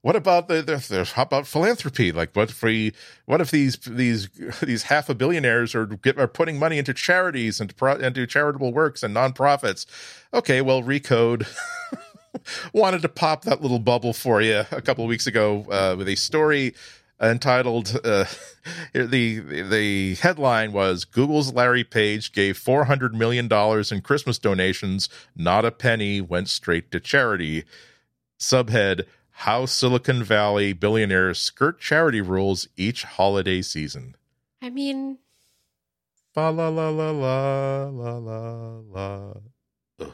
what about the, the, the how about philanthropy? Like what if we what if these these these half a billionaires are get, are putting money into charities and pro, into charitable works and nonprofits? Okay well recode <laughs> wanted to pop that little bubble for you a couple of weeks ago uh, with a story entitled uh, <laughs> the the headline was Google's Larry Page gave 400 million dollars in Christmas donations. Not a penny went straight to charity. Subhead how Silicon Valley billionaires skirt charity rules each holiday season. I mean, Fa la la la la la la la.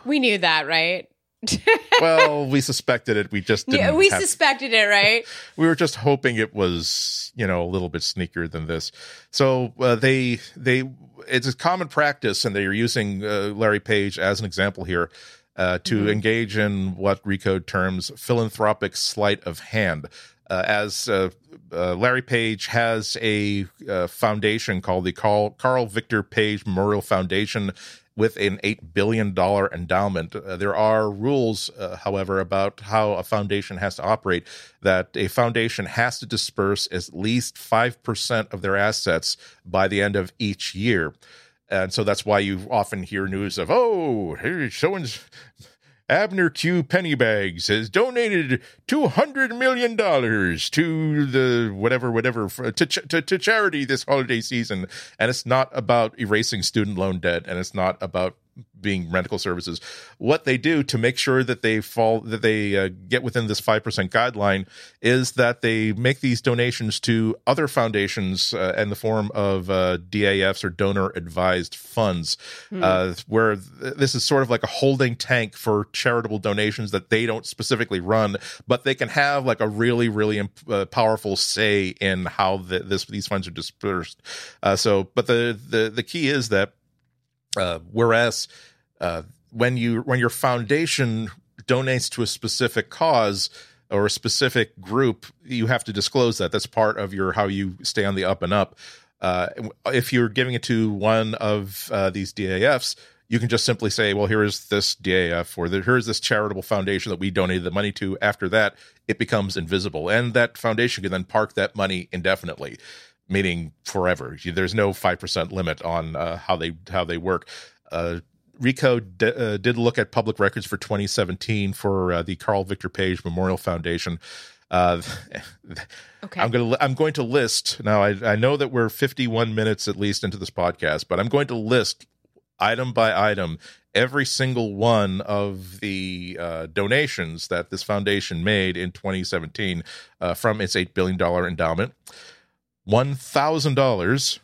We knew that, right? <laughs> well we suspected it. We just didn't yeah, we have- suspected it, right? <laughs> we were just hoping it was you know a little bit sneakier than this. So uh, they they it's a common practice and they're using uh, larry page as an example here uh, to Mhm. engage in what recode terms philanthropic sleight of hand uh, as uh, uh, Larry Page has a uh, foundation called the Carl, Carl Victor Page Memorial Foundation with an $8 billion endowment. Uh, there are rules, uh, however, about how a foundation has to operate, that a foundation has to disperse at least 5% of their assets by the end of each year. And so that's why you often hear news of, oh, someone's Abner Q. Pennybags has donated two hundred million dollars to the whatever, whatever to, to to charity this holiday season, and it's not about erasing student loan debt, and it's not about being medical services. What they do to make sure that they fall that they uh, get within this five percent guideline is that they make these donations to other foundations uh, in the form of uh, DAFs or donor advised funds, hmm. Uh, where th- this is sort of like a holding tank for charitable donations that they don't specifically run, but they can have like a really really imp- uh, powerful say in how the, this these funds are dispersed. Uh, so, but the the the key is that uh, whereas uh, when you when your foundation donates to a specific cause or a specific group, you have to disclose that. That's part of your how you stay on the up and up. Uh, if you're giving it to one of uh, these DAFs, you can just simply say, "Well, here is this DAF, or here is this charitable foundation that we donated the money to." After that, it becomes invisible, and that foundation can then park that money indefinitely meaning forever. There's no five percent limit on uh, how they how they work. Uh, Rico d- uh, did look at public records for 2017 for uh, the Carl Victor Page Memorial Foundation. Uh, <laughs> okay. I'm going to I'm going to list now. I, I know that we're 51 minutes at least into this podcast, but I'm going to list item by item every single one of the uh, donations that this foundation made in 2017 uh, from its eight billion dollar endowment one thousand dollars,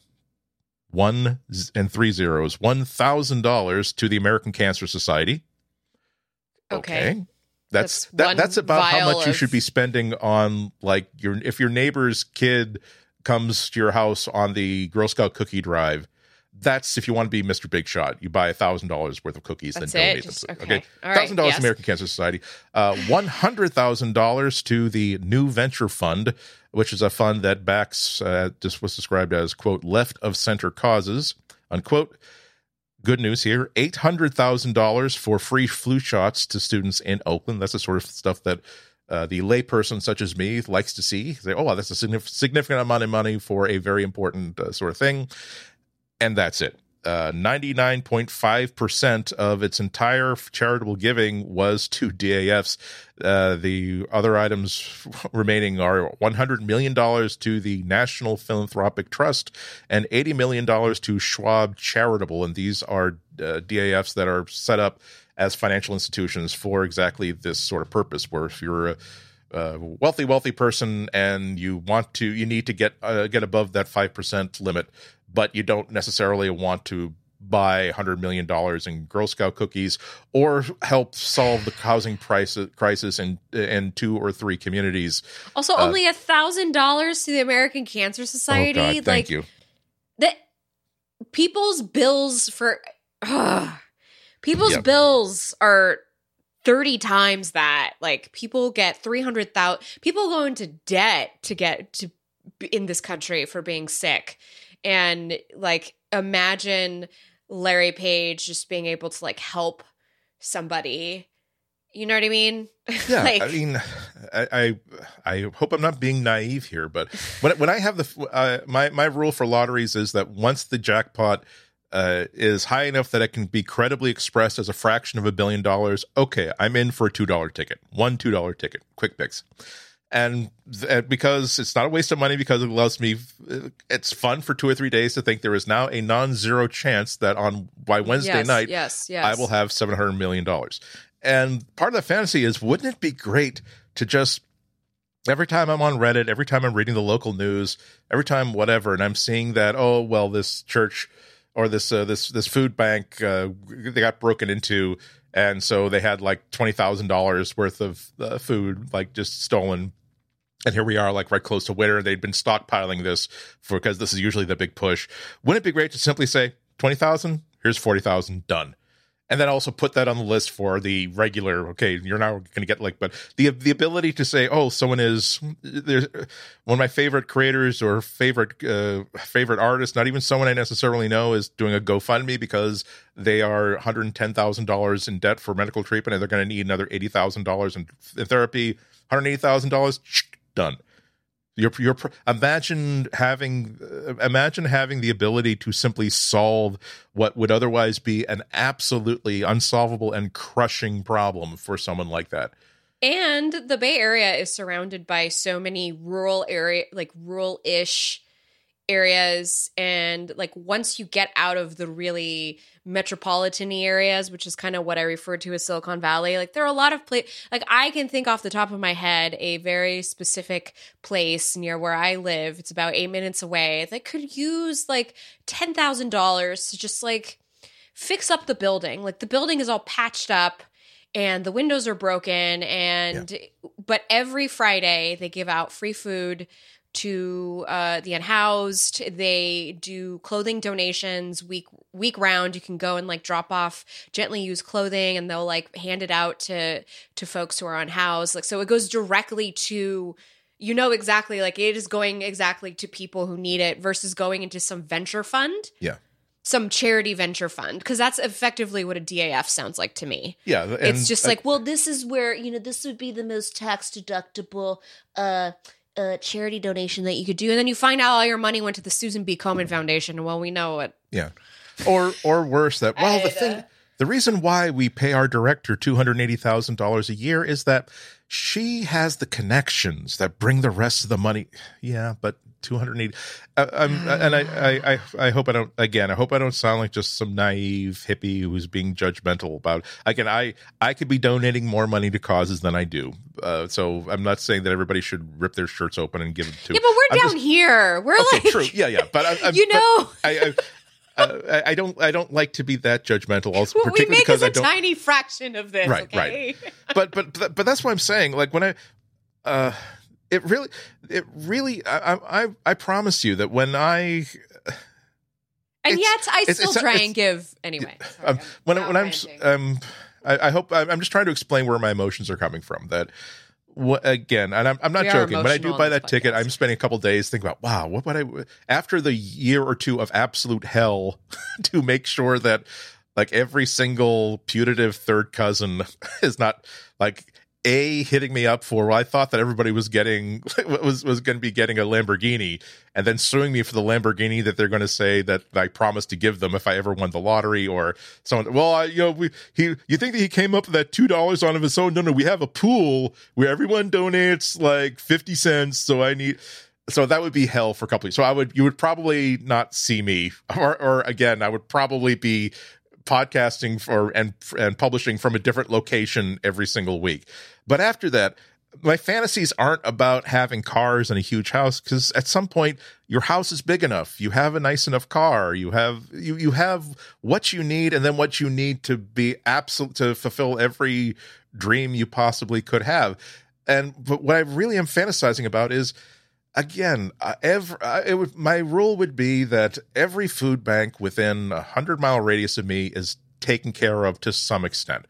one and three zeros, one thousand dollars to the American Cancer Society. Okay. okay. That's that's, that, that's about how much of... you should be spending on like your if your neighbor's kid comes to your house on the Girl Scout cookie drive that's if you want to be Mr. Big Shot, you buy a thousand dollars worth of cookies and donate Just, them. Okay, thousand dollars yes. American Cancer Society, uh, one hundred thousand dollars to the New Venture Fund, which is a fund that backs uh, just was described as quote left of center causes unquote. Good news here: eight hundred thousand dollars for free flu shots to students in Oakland. That's the sort of stuff that uh, the layperson such as me likes to see. Say, oh, that's a significant amount of money for a very important uh, sort of thing and that's it. Uh, 99.5% of its entire charitable giving was to DAFs. Uh, the other items <laughs> remaining are $100 million to the National Philanthropic Trust and $80 million to Schwab Charitable. And these are uh, DAFs that are set up as financial institutions for exactly this sort of purpose, where if you're a a wealthy, wealthy person, and you want to, you need to get uh, get above that five percent limit but you don't necessarily want to buy $100 million in Girl Scout cookies or help solve the housing price, crisis in, in two or three communities. Also, uh, only a $1,000 to the American Cancer Society. Oh God, thank like, you. That people's bills for uh, people's yep. bills are 30 times that. Like people get 300,000 people go into debt to get to in this country for being sick and like imagine Larry Page just being able to like help somebody. You know what I mean? <laughs> Yeah, like, I mean, I, I, I hope I'm not being naive here, but when when I have the uh, my my rule for lotteries is that once the jackpot uh, is high enough that it can be credibly expressed as a fraction of a billion dollars, okay, I'm in for a two dollar ticket, one two dollar ticket, quick picks and th- because it's not a waste of money because it allows me it's fun for two or three days to think there is now a non-zero chance that on by wednesday yes, night yes, yes. i will have 700 million dollars and part of the fantasy is wouldn't it be great to just every time i'm on reddit every time i'm reading the local news every time whatever and i'm seeing that oh well this church or this uh, this this food bank uh, they got broken into and so they had like twenty thousand dollars worth of uh, food like just stolen and here we are like right close to winter. They'd been stockpiling this for because this is usually the big push. Wouldn't it be great to simply say 20000 here's 40000 done? And then also put that on the list for the regular okay you're now going to get like but the the ability to say oh someone is there's one of my favorite creators or favorite uh, favorite artists not even someone i necessarily know is doing a gofundme because they are $110000 in debt for medical treatment and they're going to need another $80000 in, in therapy. $180000 done you're, you're imagine having uh, imagine having the ability to simply solve what would otherwise be an absolutely unsolvable and crushing problem for someone like that. And the Bay Area is surrounded by so many rural area like rural-ish areas and like once you get out of the really metropolitan areas which is kind of what i refer to as silicon valley like there are a lot of place like i can think off the top of my head a very specific place near where i live it's about eight minutes away that could use like $10000 to just like fix up the building like the building is all patched up and the windows are broken and yeah. but every friday they give out free food to uh, the unhoused. They do clothing donations week week round. You can go and like drop off gently used clothing, and they'll like hand it out to to folks who are unhoused. Like so, it goes directly to you know exactly like it is going exactly to people who need it versus going into some venture fund. Yeah. Some charity venture fund because that's effectively what a DAF sounds like to me. Yeah, it's just I, like, well, this is where you know this would be the most tax deductible uh a charity donation that you could do, and then you find out all your money went to the Susan B. Komen Foundation. Well, we know it. Yeah, or or worse, that well, the thing, the reason why we pay our director two hundred eighty thousand dollars a year is that she has the connections that bring the rest of the money. Yeah, but 280 uh, I'm, and I, I, I i hope i don't again i hope i don't sound like just some naive hippie who's being judgmental about again i i could be donating more money to causes than i do uh, so i'm not saying that everybody should rip their shirts open and give them to yeah but we're I'm down just, here we're okay, like true yeah yeah but I, <laughs> I, you know I, I uh, I don't. I don't like to be that judgmental. Also, what particularly we make because is a tiny fraction of this. Right, okay? right. but but but that's what I'm saying. Like when I, uh, it really it really I, I i promise you that when i and yet i still it's, try and give anyway. Sorry, um, when, when i'm um I, I, hope i'm just trying to explain where my emotions are coming from that again and i'm, I'm not joking. When i do buy that ticket i'm spending a couple days thinking about wow what would i after the year or two of absolute hell <laughs> to make sure that like every single putative third cousin <laughs> is not like a hitting me up for well, I thought that everybody was getting <laughs> was was going to be getting a Lamborghini and then suing me for the Lamborghini that they're going to say that I promised to give them if I ever won the lottery or someone well I you know we he you think that he came up with that two dollars on his own? No no we have a pool where everyone donates like 50 cents so I need so that would be hell for a couple of so I would you would probably not see me <laughs> or or again I would probably be podcasting for and and publishing from a different location every single week. But after that, my fantasies aren't about having cars and a huge house because at some point your house is big enough. You have a nice enough car. You have you you have what you need and then what you need to be absolute to fulfill every dream you possibly could have. And but what i really am fantasizing about is again, uh, every, uh, it would, my rule would be that every food bank within a hundred mile radius of me is taken care of to some extent.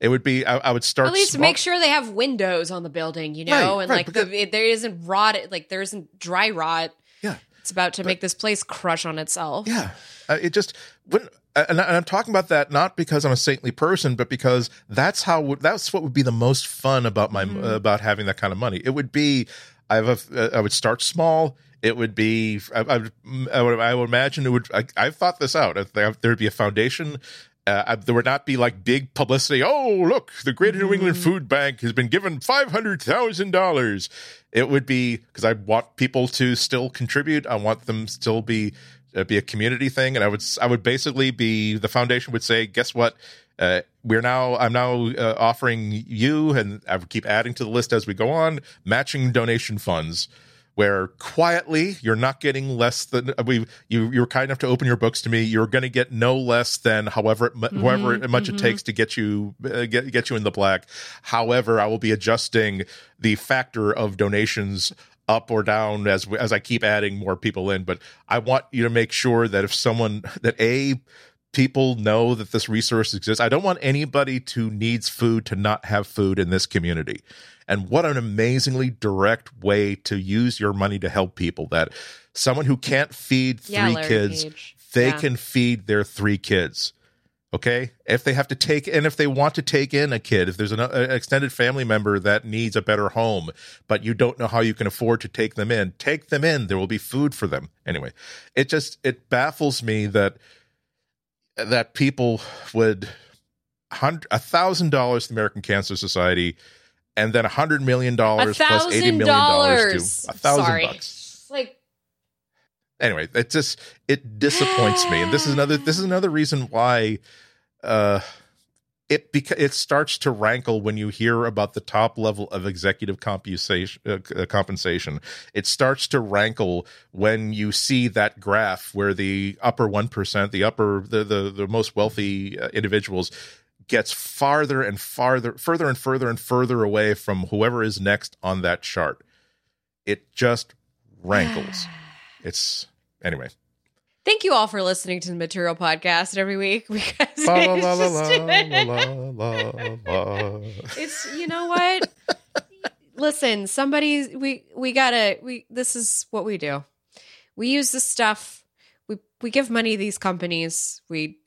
It would be. I, I would start at least small- make sure they have windows on the building, you know, right, and right, like because, the, there isn't rot, like there isn't dry rot. Yeah, it's about to but, make this place crush on itself. Yeah, uh, it just when and, I'm talking about that not because I'm a saintly person, but because that's how that's what would be the most fun about my mm-hmm. about having that kind of money. It would be I have a, I would start small. It would be I, I, would, I would I would imagine it would I, I've thought this out. There would be a foundation. Uh, there would not be like big publicity. Oh, look, the Greater New England mm-hmm. Food Bank has been given five hundred thousand dollars. It would be because I want people to still contribute. I want them still be uh, be a community thing, and I would I would basically be the foundation would say, guess what? Uh, we're now i'm now uh, offering you and i would keep adding to the list as we go on matching donation funds where quietly you're not getting less than uh, we you you're kind enough to open your books to me you're going to get no less than however mm-hmm, however much mm-hmm. it takes to get you uh, get get you in the black however i will be adjusting the factor of donations up or down as as I keep adding more people in but I want you to make sure that if someone that a people know that this resource exists. I don't want anybody to needs food to not have food in this community. And what an amazingly direct way to use your money to help people that someone who can't feed three Yeah, kids, they Yeah. can feed their three kids. Okay. If they have to take, and if they want to take in a kid, if there's an, an extended family member that needs a better home, but you don't know how you can afford to take them in, take them in. There will be food for them. Anyway, it just, it baffles me that, that people would a thousand dollars to the American Cancer Society and then a hundred million dollars plus eighty million dollars to a thousand bucks anyway it just it disappoints me. And this is another this is another reason why uh it beca- it starts to rankle when you hear about the top level of executive compensation uh, uh, compensation. It starts to rankle when you see that graph where the upper 1% the upper the the, the most wealthy uh, individuals gets farther and farther further and further and further away from whoever is next on that chart. It just rankles <sighs> <sighs> it's anyway. Thank you all for listening to the Material Podcast every week because it's, just- it's you know what? <laughs> Listen, somebody we we gotta we this is what we do. We use this stuff. We we give money to these companies. We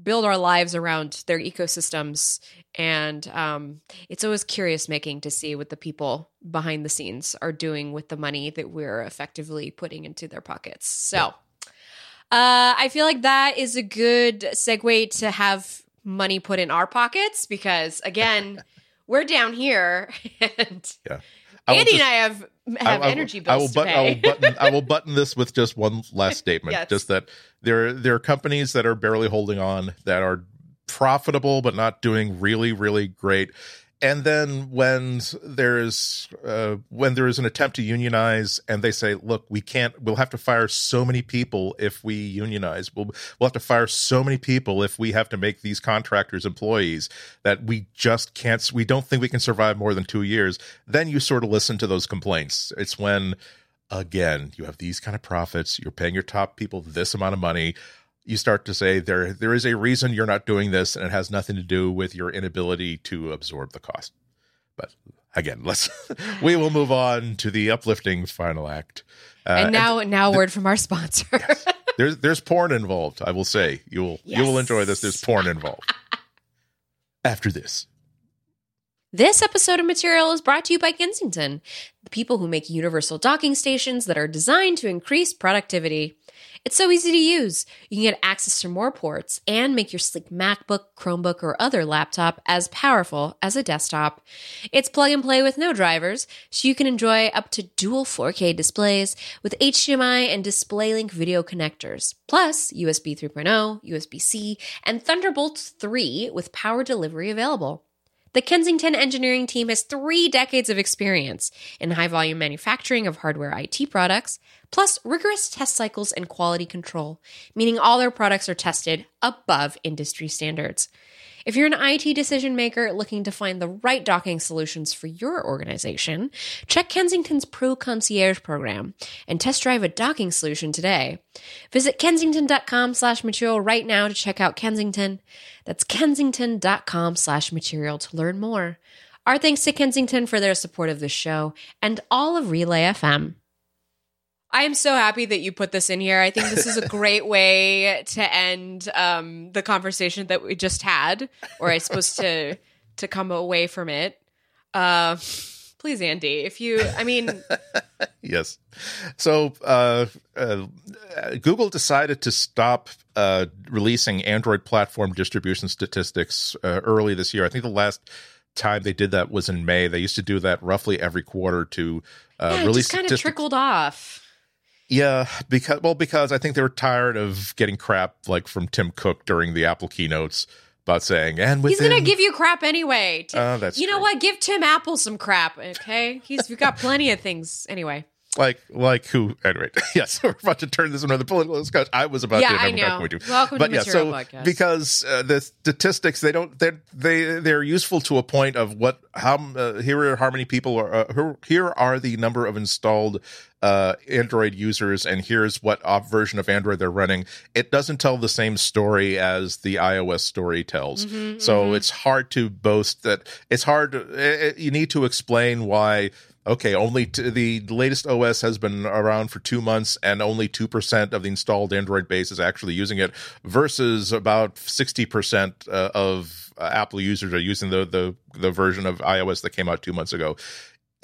build our lives around their ecosystems. And um, it's always curious making to see what the people behind the scenes are doing with the money that we're effectively putting into their pockets. So uh, I feel like that is a good segue to have money put in our pockets because again, <laughs> we're down here <laughs> and will Andy just- and I have have I- energy I will bills button, I will button. I will button this with just one <laughs> last statement. Yes. Just that there there are companies that are barely holding on that are profitable but not doing really really great. And then when there's uh, when there is an attempt to unionize, and they say, "Look, we can't. We'll have to fire so many people if we unionize. We'll we'll have to fire so many people if we have to make these contractors employees that we just can't. We don't think we can survive more than two years." Then you sort of listen to those complaints. It's when again you have these kind of profits. You're paying your top people this amount of money you start to say there there is a reason you're not doing this and it has nothing to do with your inability to absorb the cost. But again let's <laughs> we will move on to the uplifting final act. Uh, and now now word from our sponsor. <laughs> there's there's porn involved i will say. You will you will enjoy this. There's porn involved. <laughs> After this. This episode of Material is brought to you by Kensington, the people who make universal docking stations that are designed to increase productivity. It's so easy to use. You can get access to more ports and make your sleek MacBook, Chromebook, or other laptop as powerful as a desktop. It's plug and play with no drivers, so you can enjoy up to dual 4K displays with HDMI and DisplayLink video connectors, plus USB 3.0, USB C, and Thunderbolt 3 with power delivery available. The Kensington engineering team has three decades of experience in high volume manufacturing of hardware IT products, plus rigorous test cycles and quality control, meaning all their products are tested above industry standards. If you're an IT decision maker looking to find the right docking solutions for your organization, check Kensington's Pro Concierge program and test drive a docking solution today. Visit kensington.com slash material right now to check out Kensington. That's kensington.com slash material to learn more. Our thanks to Kensington for their support of this show and all of Relay FM. I am so happy that you put this in here. I think this is a <laughs> great way to end um, the conversation that we just had, or I supposed to to come away from it. Uh, please, Andy, if you, I mean, <laughs> yes so uh, uh, google decided to stop uh, releasing android platform distribution statistics uh, early this year i think the last time they did that was in may they used to do that roughly every quarter to uh, yeah, it release kind of trickled off. Yeah, because well, because I think they were tired of getting crap like from Tim Cook during the Apple keynotes about saying and He's gonna give you crap anyway. Oh, that's you know what? Give Tim Apple some crap, okay? He's we've got plenty of things anyway. Like like who anyway <laughs> yes we're about to turn this into the political discussion i was about Yeah, to I and I'm not know. going to. Welcome but to yeah so Podcast. because uh, the statistics they don't they're they they're useful to a point of what how uh, here are how many people are uh, here, are the number of installed uh android users and here's what op version of android they're running it doesn't tell the same story as the ios story tells Mhm, so mhm. it's hard to boast that it's hard to, it, you need to explain why okay only t- the latest os has been around for two months and only 2% of the installed android base is actually using it versus about 60% uh, of uh, apple users are using the, the the version of ios that came out two months ago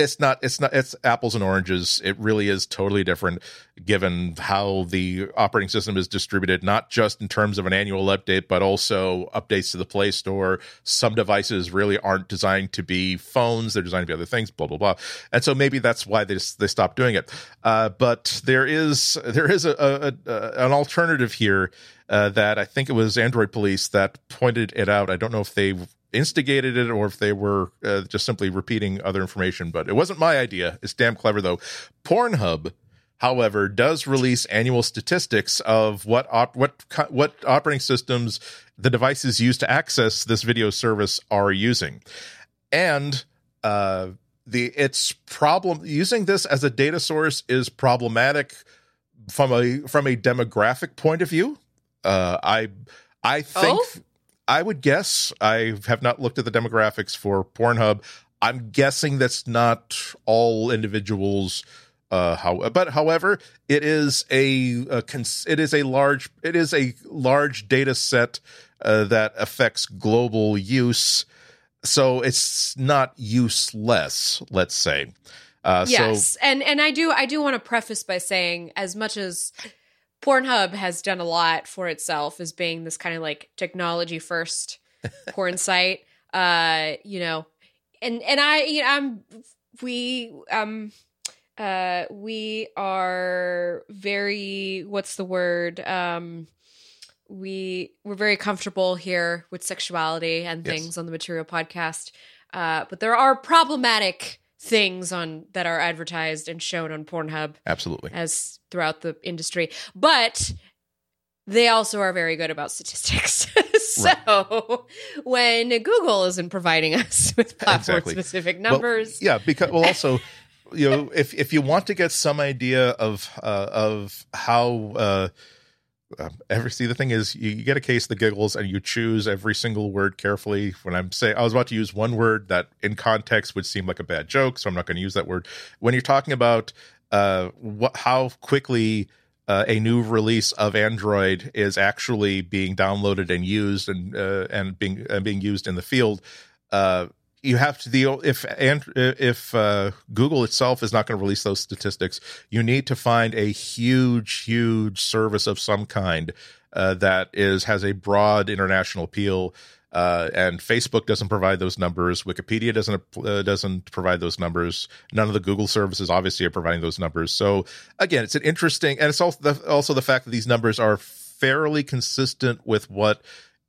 it's not it's not it's apples and oranges. It really is totally different given how the operating system is distributed not just in terms of an annual update but also updates to the play store. Some devices really aren't designed to be phones. They're designed to be other things blah blah blah. And so maybe that's why they they stopped doing it. Uh, but there is there is a, a, a an alternative here uh, that I think it was Android Police that pointed it out. I don't know if they instigated it or if they were uh, just simply repeating other information, but it wasn't my idea. It's damn clever though. Pornhub, however, does release annual statistics of what op- what what operating systems the devices used to access this video service are using, and uh, the its problem using this as a data source is problematic from a from a demographic point of view. Uh, I I think Oh? I would guess I have not looked at the demographics for Pornhub. I'm guessing that's not all individuals. Uh, how, but however, it is a, a cons- it is a large it is a large data set uh, that affects global use, so it's not useless. Let's say. Uh, yes, So and and I do I do want to preface by saying as much as Pornhub has done a lot for itself as being this kind of like technology first <laughs> porn site, uh, you know, and and I you know I'm we um uh we are very what's the word? Um we we're very comfortable here with sexuality and Yes. things on the material podcast. Uh but there are problematic things on that are advertised and shown on Pornhub absolutely. as throughout the industry but they also are very good about statistics <laughs> so when google isn't providing <laughs> us with platform Exactly. specific Well, numbers yeah, because well, also, you know, if if you want to get some idea of uh, of how. Uh, um, every see the thing is you, get a case of the giggles and you choose every single word carefully when i'm saying i was about to use one word that in context would seem like a bad joke so i'm not going to use that word when you're talking about uh what how quickly uh, a new release of Android is actually being downloaded and used and uh, and being and being used in the field. Uh, you have to the if and if uh, Google itself is not going to release those statistics, you need to find a huge, huge service of some kind uh, that is has a broad international appeal. Uh, and Facebook doesn't provide those numbers. Wikipedia doesn't uh, doesn't provide those numbers. None of the Google services obviously are providing those numbers. So again, it's an interesting, and it's also the, also the fact that these numbers are fairly consistent with what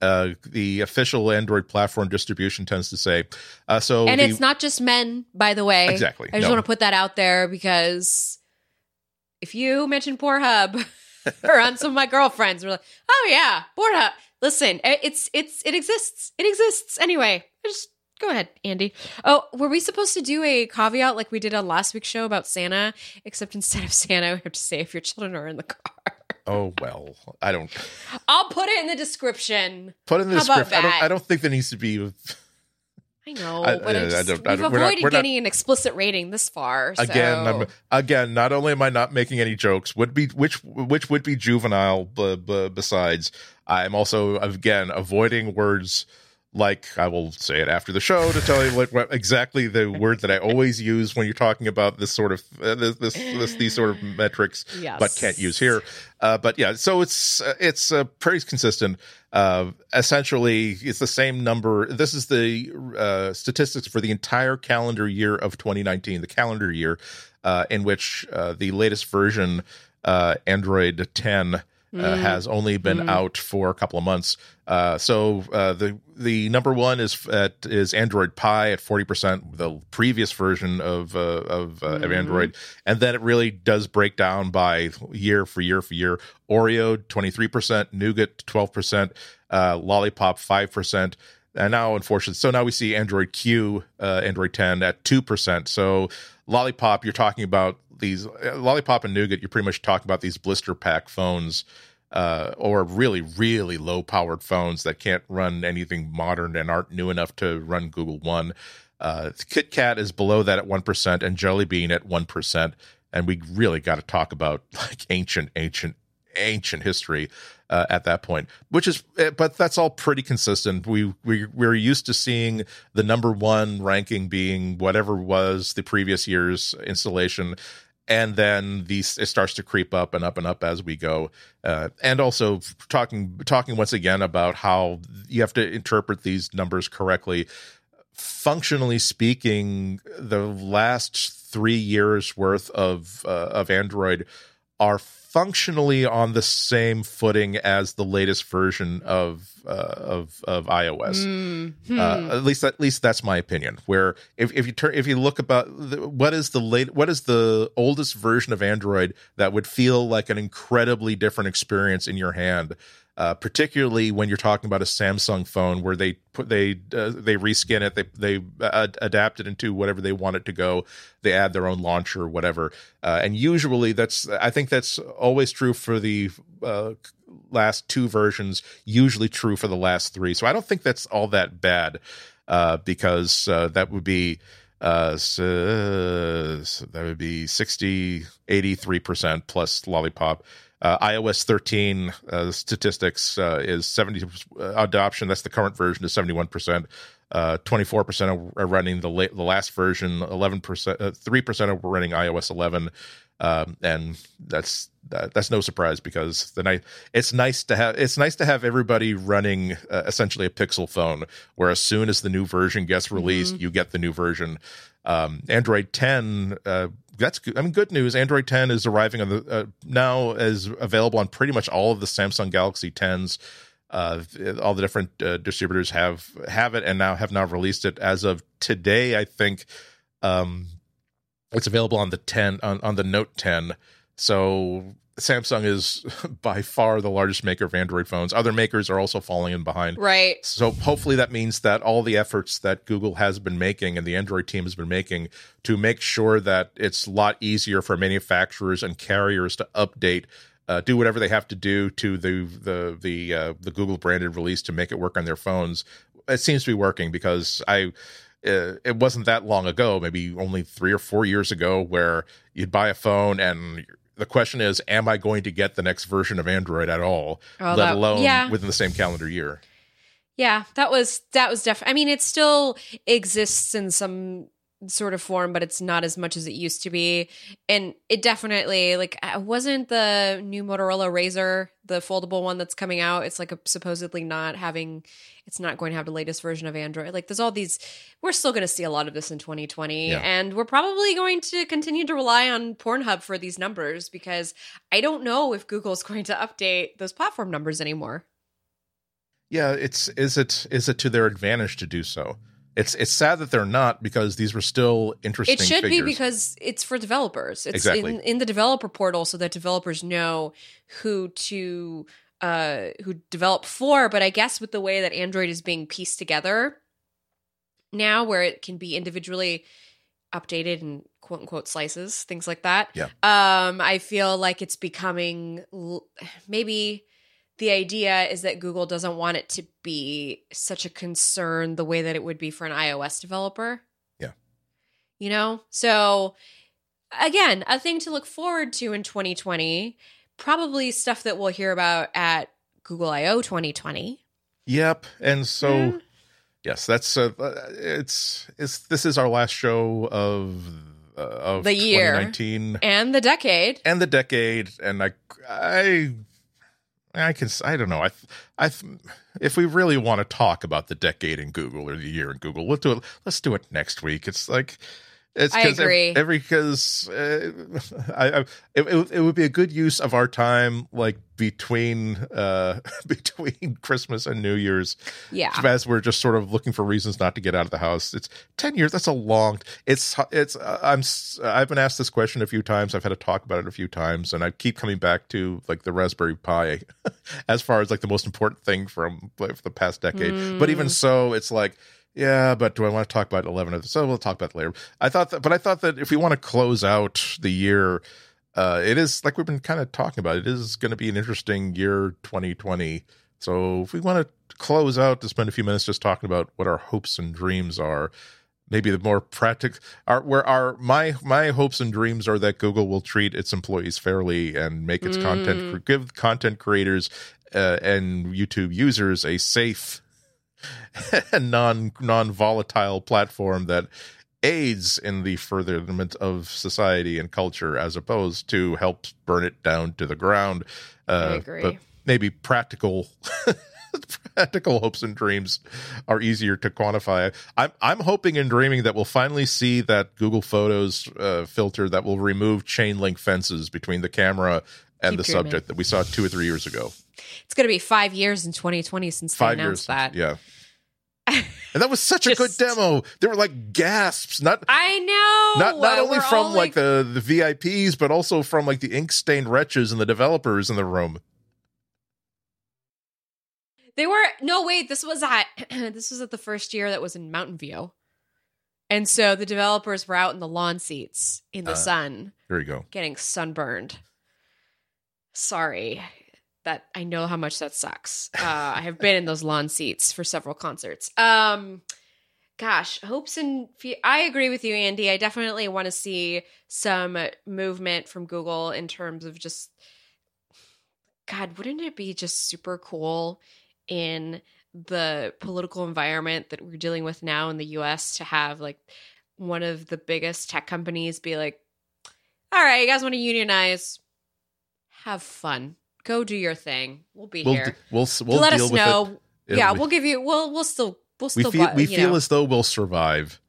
uh, the official Android platform distribution tends to say. Uh, so and the- it's not just men by the way exactly. I just no. want to put that out there because if you mention Pornhub <laughs> or on some of my girlfriends, we're like, oh yeah, Pornhub. Listen, it's it's it exists. It exists anyway. Just go ahead, Andy. Oh, were we supposed to do a caveat like we did on last week's show about Santa? Except instead of Santa, <laughs> we have to say if your children are in the car. Oh well, I don't I'll put it in the description. put in the How script. I don't. I don't think there needs to be. I know, I- but I- I just, don't- I we've not- avoided not- getting an explicit rating this far. Again, I'm, again. Not only am I not making any jokes, would be which which would be juvenile. B- b- besides, I'm also again avoiding words like I will say it after the show to tell you what, what exactly the word that I always use when you're talking about this sort of uh, this, this, this these sort of metrics, yes. but can't use here. Uh, but yeah, so it's uh, it's uh, pretty consistent. Uh, essentially, it's the same number. This is the uh, statistics for the entire calendar year of 2019, the calendar year uh, in which uh, the latest version, uh, Android 10, uh, has only been out for a couple of months. Uh, so uh, the the number one is at, is Android Pie at forty percent, the previous version of uh, of, uh, of Android, and then it really does break down by year for year for year. Oreo twenty three percent, Nougat twelve percent, uh, Lollipop five percent. And now, unfortunately, so now we see Android Q, uh, Android 10 at 2%. So, Lollipop, you're talking about these, uh, Lollipop and Nougat, you're pretty much talking about these blister pack phones uh, or really, really low powered phones that can't run anything modern and aren't new enough to run Google One. Uh, KitKat is below that at 1% and Jelly Bean at 1%. And we really got to talk about <laughs> like ancient, ancient, ancient history uh, at that point, which is, eh, but that's all pretty consistent. We we we're used to seeing the number one ranking being whatever was the previous year's installation, and then these it starts to creep up and up and up as we go. Uh, and also talking talking once again about how you have to interpret these numbers correctly. Functionally speaking, the last three years worth of uh, of Android are functionally on the same footing as the latest version of uh, of of iOS. Mm-hmm. Uh, at least at least that's my opinion. Where if, if you turn if you look about the, what is the late what is the oldest version of Android that would feel like an incredibly different experience in your hand. Uh, particularly when you're talking about a Samsung phone where they put they uh, they reskin it, they they adapt it into whatever they want it to go. They add their own launcher, whatever. Uh, and usually, that's I think that's always true for the uh, last two versions. Usually true for the last three. So I don't think that's all that bad uh, because that would be. Uh, so, so that would be 60, 83% plus lollipop. Uh, iOS 13 uh, statistics uh, is 70 adoption. That's the current version is 71 percent. Twenty four percent are running the la- the last version. Eleven percent, three percent are running iOS 11, um, and that's that, that's no surprise because the night it's nice to have it's nice to have everybody running uh, essentially a Pixel phone. Where as soon as the new version gets released, mm-hmm. you get the new version. Um, Android 10 uh, that's good. I mean, good news. Android 10 is arriving on the uh, now is available on pretty much all of the Samsung Galaxy 10s. Uh, all the different uh, distributors have have it and now have now released it as of today. I think um, it's available on the 10 on, on the Note 10. So Samsung is <laughs> by far the largest maker of Android phones. Other makers are also falling in behind. Right. So hopefully that means that all the efforts that Google has been making and the Android team has been making to make sure that it's a lot easier for manufacturers and carriers to update uh, do whatever they have to do to the the the uh, the Google branded release to make it work on their phones. It seems to be working because I uh, it wasn't that long ago, maybe only three or four years ago, where you'd buy a phone and the question is, am I going to get the next version of Android at all, oh, let that, alone yeah. within the same calendar year? Yeah, that was that was definitely. I mean, it still exists in some sort of form, but it's not as much as it used to be. And it definitely like uh, wasn't the new Motorola Razr the foldable one that's coming out. It's like a, supposedly not having. It's not going to have the latest version of Android. Like there's all these. We're still going to see a lot of this in 2020, yeah. and we're probably going to continue to rely on Pornhub for these numbers because I don't know if Google's <laughs> going to update those platform numbers anymore. Yeah, it's is it is it to their advantage to do so? It's it's sad that they're not because these were still interesting. It should figures. be because it's for developers. It's exactly. in, in the developer portal so that developers know who to uh who develop for. But I guess with the way that Android is being pieced together now, where it can be individually updated and quote unquote slices, things like that. Yeah. Um, I feel like it's becoming l- maybe the idea is that Google doesn't want it to be such a concern the way that it would be for an iOS developer. Yeah. You know? So again, a thing to look forward to in 2020, probably stuff that we'll hear about at Google I/O 2020. Yep. And so mm. yes, that's uh, it's it's this is our last show of uh, of the year 2019 and the decade. And the decade and I I I can I don't know. I I if we really want to talk about the decade in Google or the year in Google let's do it let's do it next week. It's like It's I agree. Every because uh, <laughs> I, I it, it, it would be a good use of our time, like between uh <laughs> between Christmas and New Year's, Yeah. as we're just sort of looking for reasons not to get out of the house. It's ten years. That's a long. It's it's. uh, I'm. I've been asked this question a few times. I've had to talk about it a few times, and I keep coming back to like the Raspberry Pi, <laughs> as far as like the most important thing from like, the past decade. But even so, it's like. Yeah, but do I want to talk about eleven of the? So we'll talk about it later. I thought that, but I thought that if we want to close out the year, uh, it is like we've been kind of talking about. It is going to be an interesting year, 2020. So if we want to close out to spend a few minutes just talking about what our hopes and dreams are, maybe the more practical, our where our my my hopes and dreams are that Google will treat its employees fairly and make its content give content creators uh, and YouTube users a safe <laughs> non non volatile platform that aids in the furtherment of society and culture as opposed to helps burn it down to the ground. Uh, I agree. But maybe practical. <laughs> practical hopes and dreams are easier to quantify. I'm I'm hoping and dreaming that we'll finally see that Google Photos uh, filter that will remove chain link fences between the camera and Keep the dreaming. subject that we saw two or three years ago. It's going to be five years in 2020 since Five they years, announced that. yeah. And that was such a good demo. There were like gasps, not I know. not not only we're from all, like, the the VIPs, but also from like the ink stained wretches and the developers in the room. They were no wait. This was at <clears throat> this was at the first year that was in Mountain View, and so the developers were out in the lawn seats in the Uh. sun, There you go. getting sunburned. Sorry, that I know how much that sucks. Uh, I have been in those lawn seats for several concerts. Um, gosh, hopes and fe- I agree with you, Andy. I definitely want to see some movement from Google in terms of just God, wouldn't it be just super cool in the political environment that we're dealing with now in the US to have like one of the biggest tech companies be like, all right, you guys want to unionize? Have fun. Go do your thing. We'll be We'll here. we'll we'll Let deal us with know. it. Yeah, be- we'll give you. We'll we'll still we'll we still feel bu- we feel know, as though we'll survive.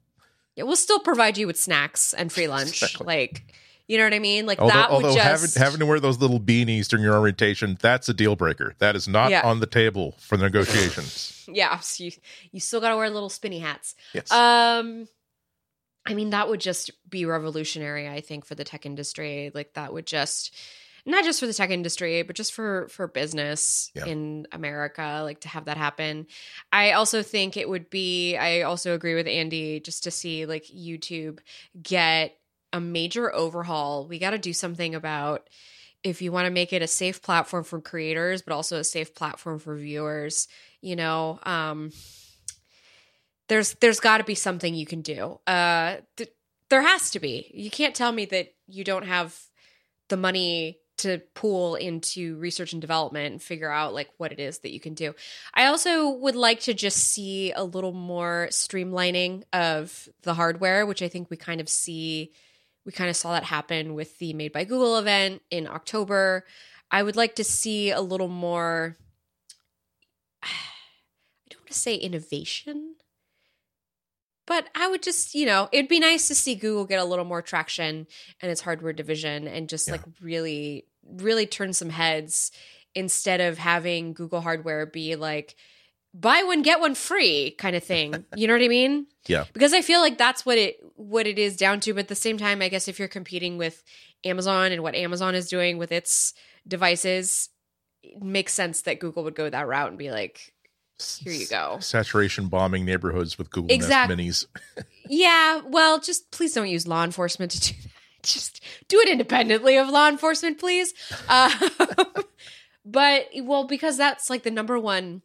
yeah, we'll still provide you with snacks and free lunch. Exactly. Like you know what I mean? Like Although, that would although just having having to wear those little beanies during your orientation, that's a deal breaker. That is not Yeah. on the table for the negotiations. <laughs> yeah. So you you still got to wear little spinny hats. yes. Um, I mean, that would just be revolutionary. I think for the tech industry, like that would just not just for the tech industry, but just for for business Yeah. in America, like to have that happen. I also think it would be. I also agree with Andy just to see like YouTube get a major overhaul. We got to do something about if you want to make it a safe platform for creators, but also a safe platform for viewers. You know, um, there's there's got to be something you can do. Uh, th- there has to be. You can't tell me that you don't have the money to pool into research and development and figure out like what it is that you can do. I also would like to just see a little more streamlining of the hardware, which I think we kind of see we kind of saw that happen with the Made by Google event in October. I would like to see a little more <sighs> I don't want to say innovation, but I would just, you know, it'd be nice to see Google get a little more traction in its hardware division and just Yeah. like really, really turn some heads instead of having Google hardware be like, buy one, get one free kind of thing. <laughs> you know what I mean? Yeah. Because I feel like that's what it what it is down to. But at the same time, I guess if you're competing with Amazon and what Amazon is doing with its devices, it makes sense that Google would go that route and be like, here you go. Saturation bombing neighborhoods with Google Exact- Nest Minis. <laughs> Yeah, well, just please don't use law enforcement to do that. <laughs> Just do it independently of law enforcement, please. Uh, <laughs> but well, because that's like the number one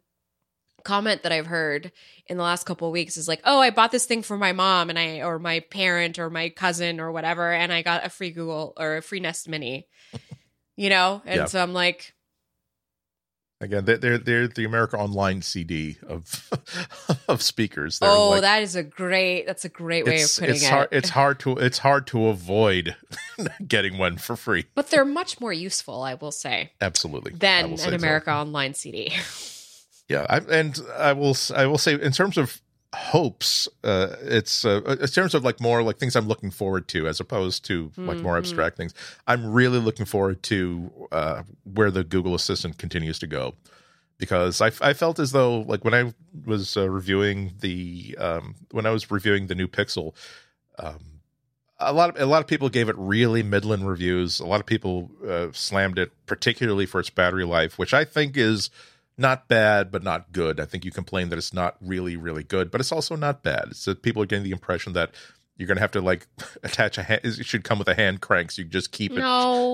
comment that I've heard in the last couple of weeks is like, "Oh, I bought this thing for my mom and I or my parent or my cousin or whatever, and I got a free Google or a free Nest Mini." You know, and Yeah. so I'm like, Again, they're they're, the America Online CD of <laughs> of speakers. They're "Oh, like- that is a great. That's a great way of putting it's it." hard it's hard to it's hard to avoid <laughs> getting one for free. but they're much more useful, I will say, Absolutely. Than say an so. America Online CD. <laughs> Yeah, I, and I will I will say in terms of hopes uh it's uh in terms of like more like things i'm looking forward to as opposed to like more Mhm. abstract things i'm really looking forward to uh where the google assistant continues to go because i, I felt as though like when i was uh, reviewing the um when i was reviewing the new pixel um a lot of a lot of people gave it really middling reviews a lot of people uh, slammed it particularly for its battery life which i think is not bad, but not good. I think you complain that it's not really, really good, but it's also not bad. It's that people are getting the impression that you're going to have to like <laughs> attach a hand. It should come with a hand crank, so you just keep it.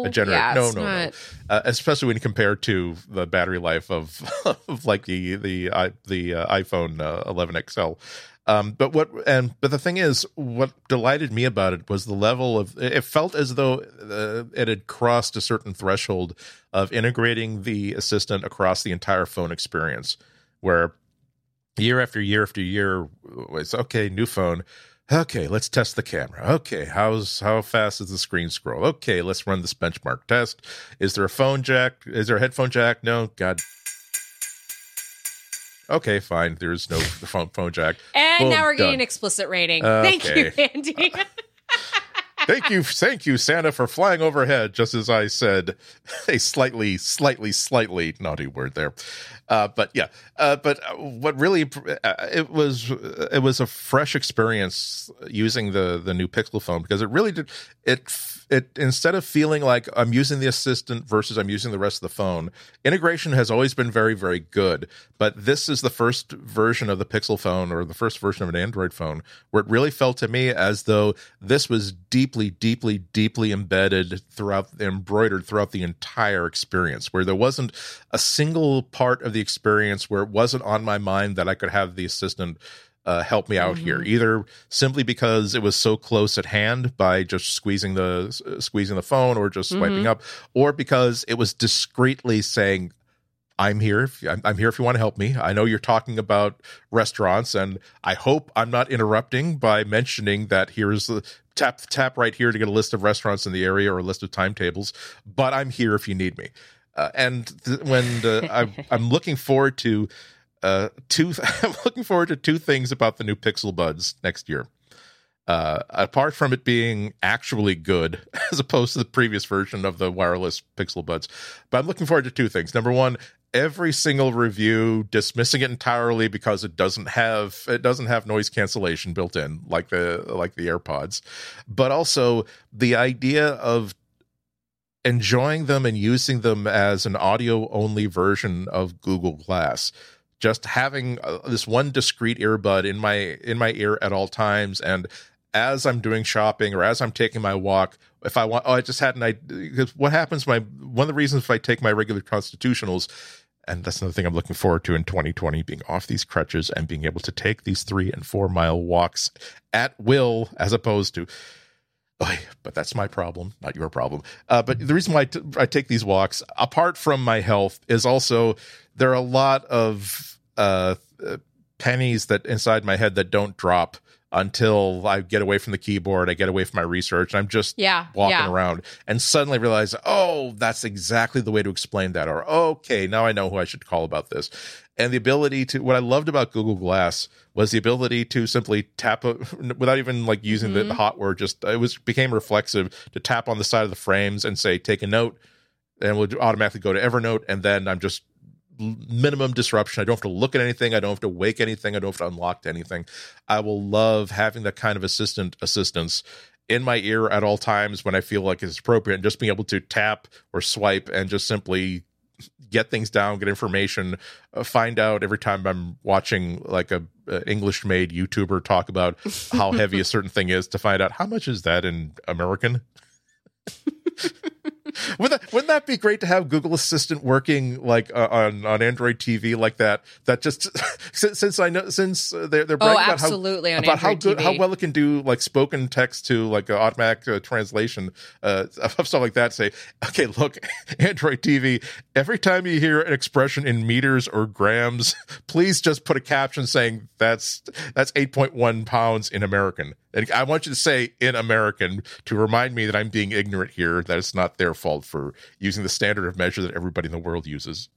A generator. yeah, No, no, no. Uh, especially when you compare to the battery life of, <laughs> of like the the i the uh, iPhone uh, 11 XL. Um, but what and but the thing is, what delighted me about it was the level of. It felt as though uh, it had crossed a certain threshold of integrating the assistant across the entire phone experience, where year after year after year, it's okay, new phone. Okay, let's test the camera. Okay, how's how fast is the screen scroll? Okay, let's run this benchmark test. Is there a phone jack? Is there a headphone jack? No. God. Okay, fine. There's no <laughs> phone phone jack. And Boom, now we're getting done. an explicit rating. Uh, Thank you, Andy. <laughs> Thank you, thank you, Santa, for flying overhead. Just as I said, a slightly, slightly, slightly naughty word there. Uh, but yeah, uh, but uh, what really uh, it was it was a fresh experience using the the new Pixel phone because it really did it it instead of feeling like I'm using the assistant versus I'm using the rest of the phone. Integration has always been very very good, but this is the first version of the Pixel phone or the first version of an Android phone where it really felt to me as though this was deeply, deeply, deeply embedded throughout, embroidered throughout the entire experience, where there wasn't a single part of the experience where it wasn't on my mind that I could have the assistant uh, help me out here, either simply because it was so close at hand by just squeezing the uh, squeezing the phone or just swiping up, or because it was discreetly saying, I'm here. If, I'm, I'm here if you want to help me. I know you're talking about restaurants, and I hope I'm not interrupting by mentioning that here's the tap tap right here to get a list of restaurants in the area or a list of timetables. But I'm here if you need me. Uh, and th- when uh, I, <laughs> I'm looking forward to uh, two, <laughs> I'm looking forward to two things about the new Pixel Buds next year. Uh, apart from it being actually good <laughs> as opposed to the previous version of the wireless Pixel Buds, but I'm looking forward to two things. Number one, every single review dismissing it entirely because it doesn't have it doesn't have noise cancellation built in like the like the AirPods, but also the idea of enjoying them and using them as an audio only version of Google Glass. Just having uh, this one discrete earbud in my in my ear at all times and as i'm doing shopping or as i'm taking my walk if i want oh i just had an idea because what happens my one of the reasons if i take my regular constitutionals and that's another thing i'm looking forward to in 2020 being off these crutches and being able to take these three and four mile walks at will as opposed to Oy, but that's my problem, not your problem. Uh, but the reason why I, t- I take these walks, apart from my health, is also there are a lot of uh, uh, pennies that inside my head that don't drop until I get away from the keyboard, I get away from my research, and I'm just Yeah, walking yeah. around and suddenly realize, oh, that's exactly the way to explain that. Or, okay, now I know who I should call about this. And the ability to, what I loved about Google Glass was the ability to simply tap a, <laughs> without even like using the, the hot word, just it was became reflexive to tap on the side of the frames and say, take a note, and we'll automatically go to Evernote. And then I'm just minimum disruption. I don't have to look at anything. I don't have to wake anything. I don't have to unlock anything. I will love having that kind of assistant assistance in my ear at all times when I feel like it's appropriate and just being able to tap or swipe and just simply get things down, get information, uh, find out every time I'm watching like a, a English made YouTuber talk about how heavy a <laughs> certain thing is to find out how much is that in American. <laughs> <laughs> wouldn't, that, wouldn't that be great to have Google Assistant working like uh, on on Android TV like that? That just <laughs> since, since I know since uh, they're they're Oh, bragging about how about how good TV. how well it can do like spoken text to like uh, automatic uh, translation uh, of stuff like that. Say, okay, look, <laughs> Android TV. Every time you hear an expression in meters or grams, please just put a caption saying that's that's eight point one pounds in American. And I want you to say in American to remind me that I'm being ignorant here. That it's not their fault for using the standard of measure that everybody in the world uses.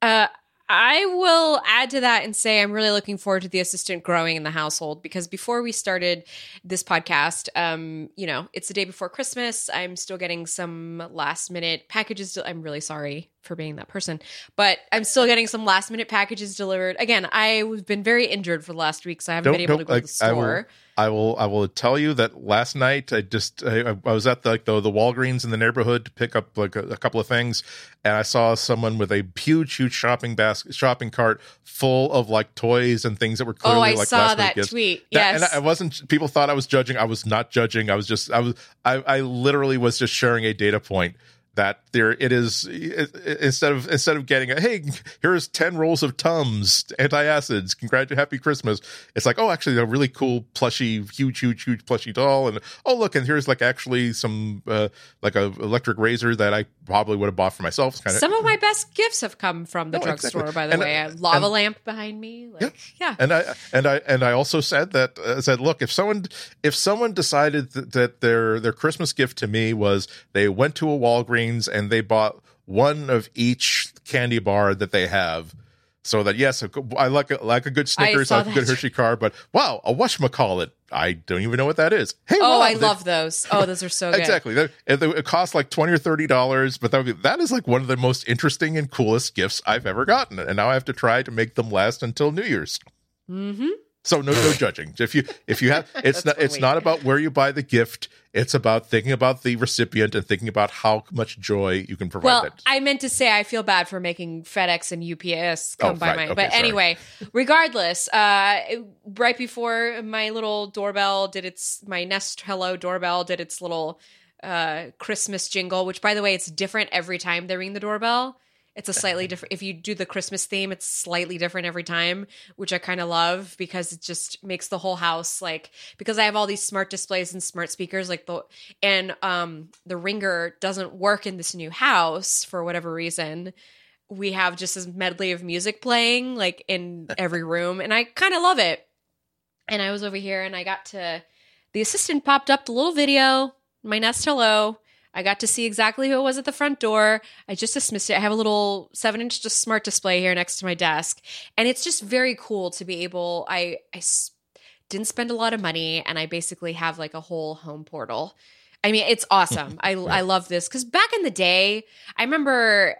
Uh, I will add to that and say I'm really looking forward to the assistant growing in the household because before we started this podcast, um, you know, it's the day before Christmas. I'm still getting some last minute packages. I'm really sorry for being that person, but I'm still getting some last minute packages delivered. Again, I've been very injured for the last week, so I haven't Don't- been able to go to the I- I will- store. I will I will tell you that last night I just I, I was at the, like the the Walgreens in the neighborhood to pick up like a, a couple of things and I saw someone with a huge huge shopping basket shopping cart full of like toys and things that were oh, clearly oh, I like saw that tweet. That- yes. and I wasn't. People thought I was judging. I was not judging. I was just. I was. I, I literally was just sharing a data point that there it is. it- instead of instead of getting a hey, here's ten rolls of Tums antacids. Congratulations, happy Christmas. It's like oh, actually a really cool plushy, huge, huge, huge plushy doll, and oh look, and here's like actually some uh, like a electric razor that I probably would have bought for myself. Kind of Some of my <laughs> best gifts have come from the No, drugstore, exactly. by the And- way. A lava and- lamp behind me. Like, yeah. and I and I and I also said that uh, said, look, if someone if someone decided that, that their their Christmas gift to me was they went to a Walgreens and they bought one of each candy bar that they have. So that yes, I like a, like a good Snickers, I like a good. Hershey car, but wow, a whatchamacallit. I don't even know what that is. Hey, Oh, Mom, I they- love those. Oh, those are so <laughs> good. Exactly. It, it costs like twenty or thirty dollars, but that, would be, that is like one of the most interesting and coolest gifts I've ever gotten, and now I have to try to make them last until New Year's. Mm-hmm. So no no <laughs> judging. If you if you have it's not it's not about where you buy the gift. It's about thinking about the recipient and thinking about how much joy you can provide. Well, that. I meant to say I feel bad for making FedEx and UPS come Oh, by right. my. Okay, but sorry. anyway, regardless, uh, right before my little doorbell did its my Nest Hello doorbell did its little uh, Christmas jingle, which by the way, it's different every time they ring the doorbell. It's a slightly different. If you do the Christmas theme, it's slightly different every time, which I kind of love because it just makes the whole house like. Because I have all these smart displays and smart speakers, like the and um the ringer doesn't work in this new house for whatever reason. We have just this medley of music playing like in <laughs> every room, and I kind of love it. And I was over here, and I got to the assistant popped up the little video, my Nest Hello. I got to see exactly who it was at the front door. I just dismissed it. I have a little seven inch just smart display here next to my desk. And it's just very cool to be able, I, I s- didn't spend a lot of money and I basically have like a whole home portal. I mean, it's awesome. <laughs> I, I love this because back in the day, I remember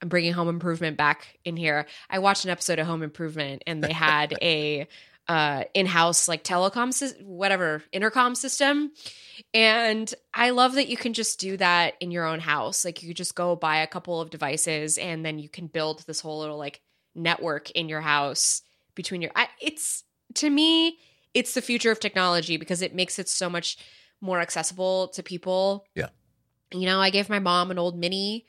I'm bringing Home Improvement back in here. I watched an episode of Home Improvement and they had a uh, in-house like telecom whatever intercom system. And i love that you can just do that in your own house. Like you could just go buy a couple of devices and then you can build this whole little like network in your house between your I, it's to me it's the future of technology because it makes it so much more accessible to people. Yeah. you know i gave my mom an old mini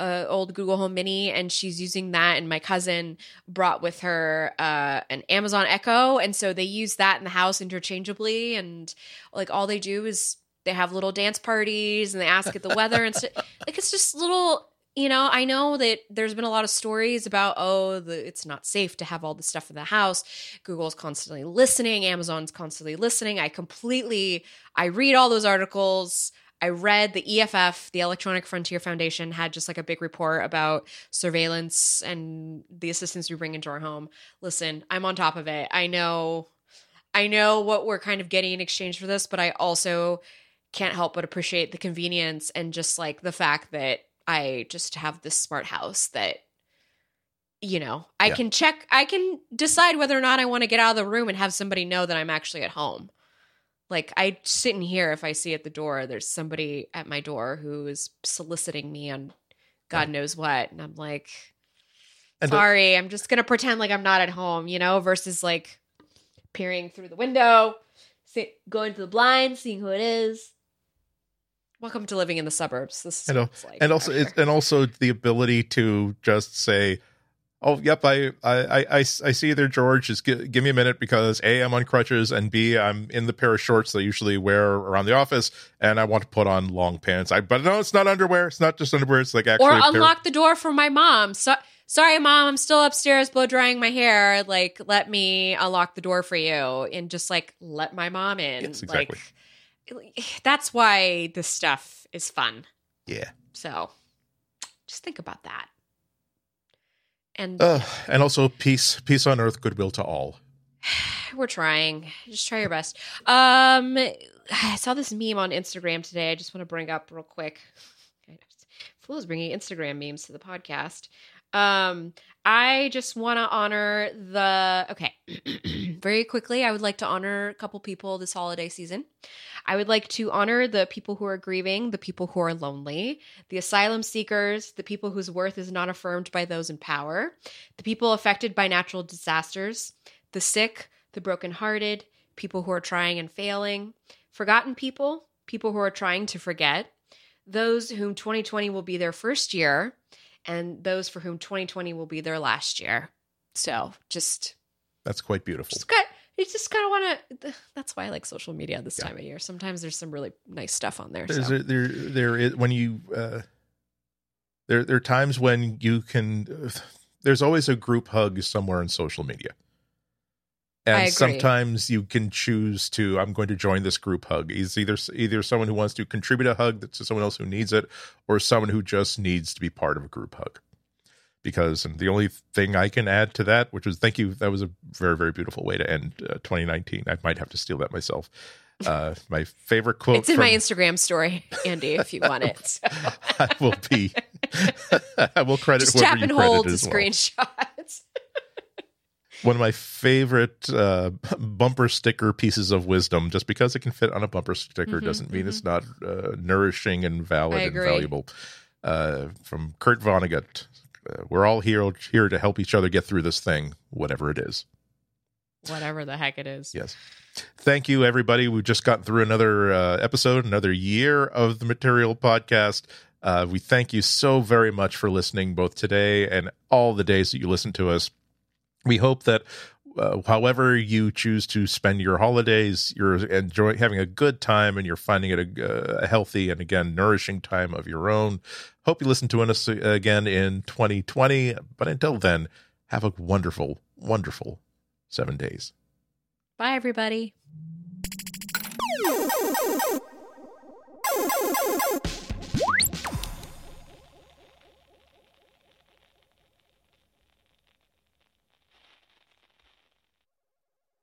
uh, old Google Home Mini, and she's using that. And my cousin brought with her uh, an Amazon Echo, and so they use that in the house interchangeably. And like all they do is they have little dance parties, and they ask it the weather, and st- <laughs> like it's just little. You know, I know that there's been a lot of stories about oh, the, it's not safe to have all the stuff in the house. Google's constantly listening, Amazon's constantly listening. I completely, I read all those articles. I read the EFF, the Electronic Frontier Foundation, had just like a big report about surveillance and the assistance we bring into our home. Listen, I'm on top of it. I know, I know what we're kind of getting in exchange for this, but I also can't help but appreciate the convenience and just like the fact that I just have this smart house that you know, I Yeah. can check, I can decide whether or not I want to get out of the room and have somebody know that I'm actually at home. Like I sit in here if I see at the door there's somebody at my door who is soliciting me on God knows what, and I'm like, sorry, I'm just gonna pretend like I'm not at home, you know, versus like peering through the window, see, going to the blind, seeing who it is. Welcome to living in the suburbs. This is I know. like. and also it's, and also the ability to just say oh yep i i i, I see there george just gi- give me a minute because a i'm on crutches and b i'm in the pair of shorts that i usually wear around the office and i want to put on long pants i but no it's not underwear it's not just underwear it's like actually or a pair- unlock the door for my mom. So sorry, mom, I'm still upstairs blow drying my hair. Like, let me unlock the door for you and just like let my mom in. Yes, exactly. Like <sighs> that's why this stuff is fun. yeah So just think about that. And Uh, and also peace, peace on earth, goodwill to all. <sighs> we're trying. Just try your best. Um, I saw this meme on Instagram today. I just want to bring up real quick. <laughs> Flo is bringing Instagram memes to the podcast. Um, I just want to honor the. Okay, <clears throat> very quickly. I would like to honor a couple people this holiday season. I would like to honor the people who are grieving, the people who are lonely, the asylum seekers, the people whose worth is not affirmed by those in power, the people affected by natural disasters, the sick, the brokenhearted, people who are trying and failing, forgotten people, people who are trying to forget, those whom 2020 will be their first year, and those for whom 2020 will be their last year. So just, That's quite beautiful. just got, you just kind of want to. That's why I like social media this Yeah. time of year. Sometimes there's some really nice stuff on there. There's so. a, there there is when you uh, there there are times when you can. There's always a group hug somewhere in social media, and sometimes you can choose to. I'm going to join this group hug. It's either either someone who wants to contribute a hug to someone else who needs it, or someone who just needs to be part of a group hug. Because and the only thing I can add to that, which was thank you, that was a very very beautiful way to end uh, 2019. I might have to steal that myself. Uh, my favorite quote. it's in from, my Instagram story, Andy, if you want it. So. <laughs> I will be. <laughs> I will credit Just whoever tap and you hold the well. screenshots. One of my favorite uh, <laughs> bumper sticker pieces of wisdom. Just because it can fit on a bumper sticker Mhm, doesn't mean it's not uh, nourishing and valid and valuable. Uh, from Kurt Vonnegut, uh, we're all here here to help each other get through this thing, whatever it is. Whatever the heck it is. Yes. Thank you, everybody. We've just gotten through another uh, episode, another year of the Material Podcast. Uh, we thank you so very much for listening, both today and all the days that you listen to us. We hope that, uh, however you choose to spend your holidays, you're enjoying having a good time and you're finding it a, a healthy and again nourishing time of your own. Hope you listen to us again in 2020. But until then, have a wonderful, wonderful seven days. Bye, everybody.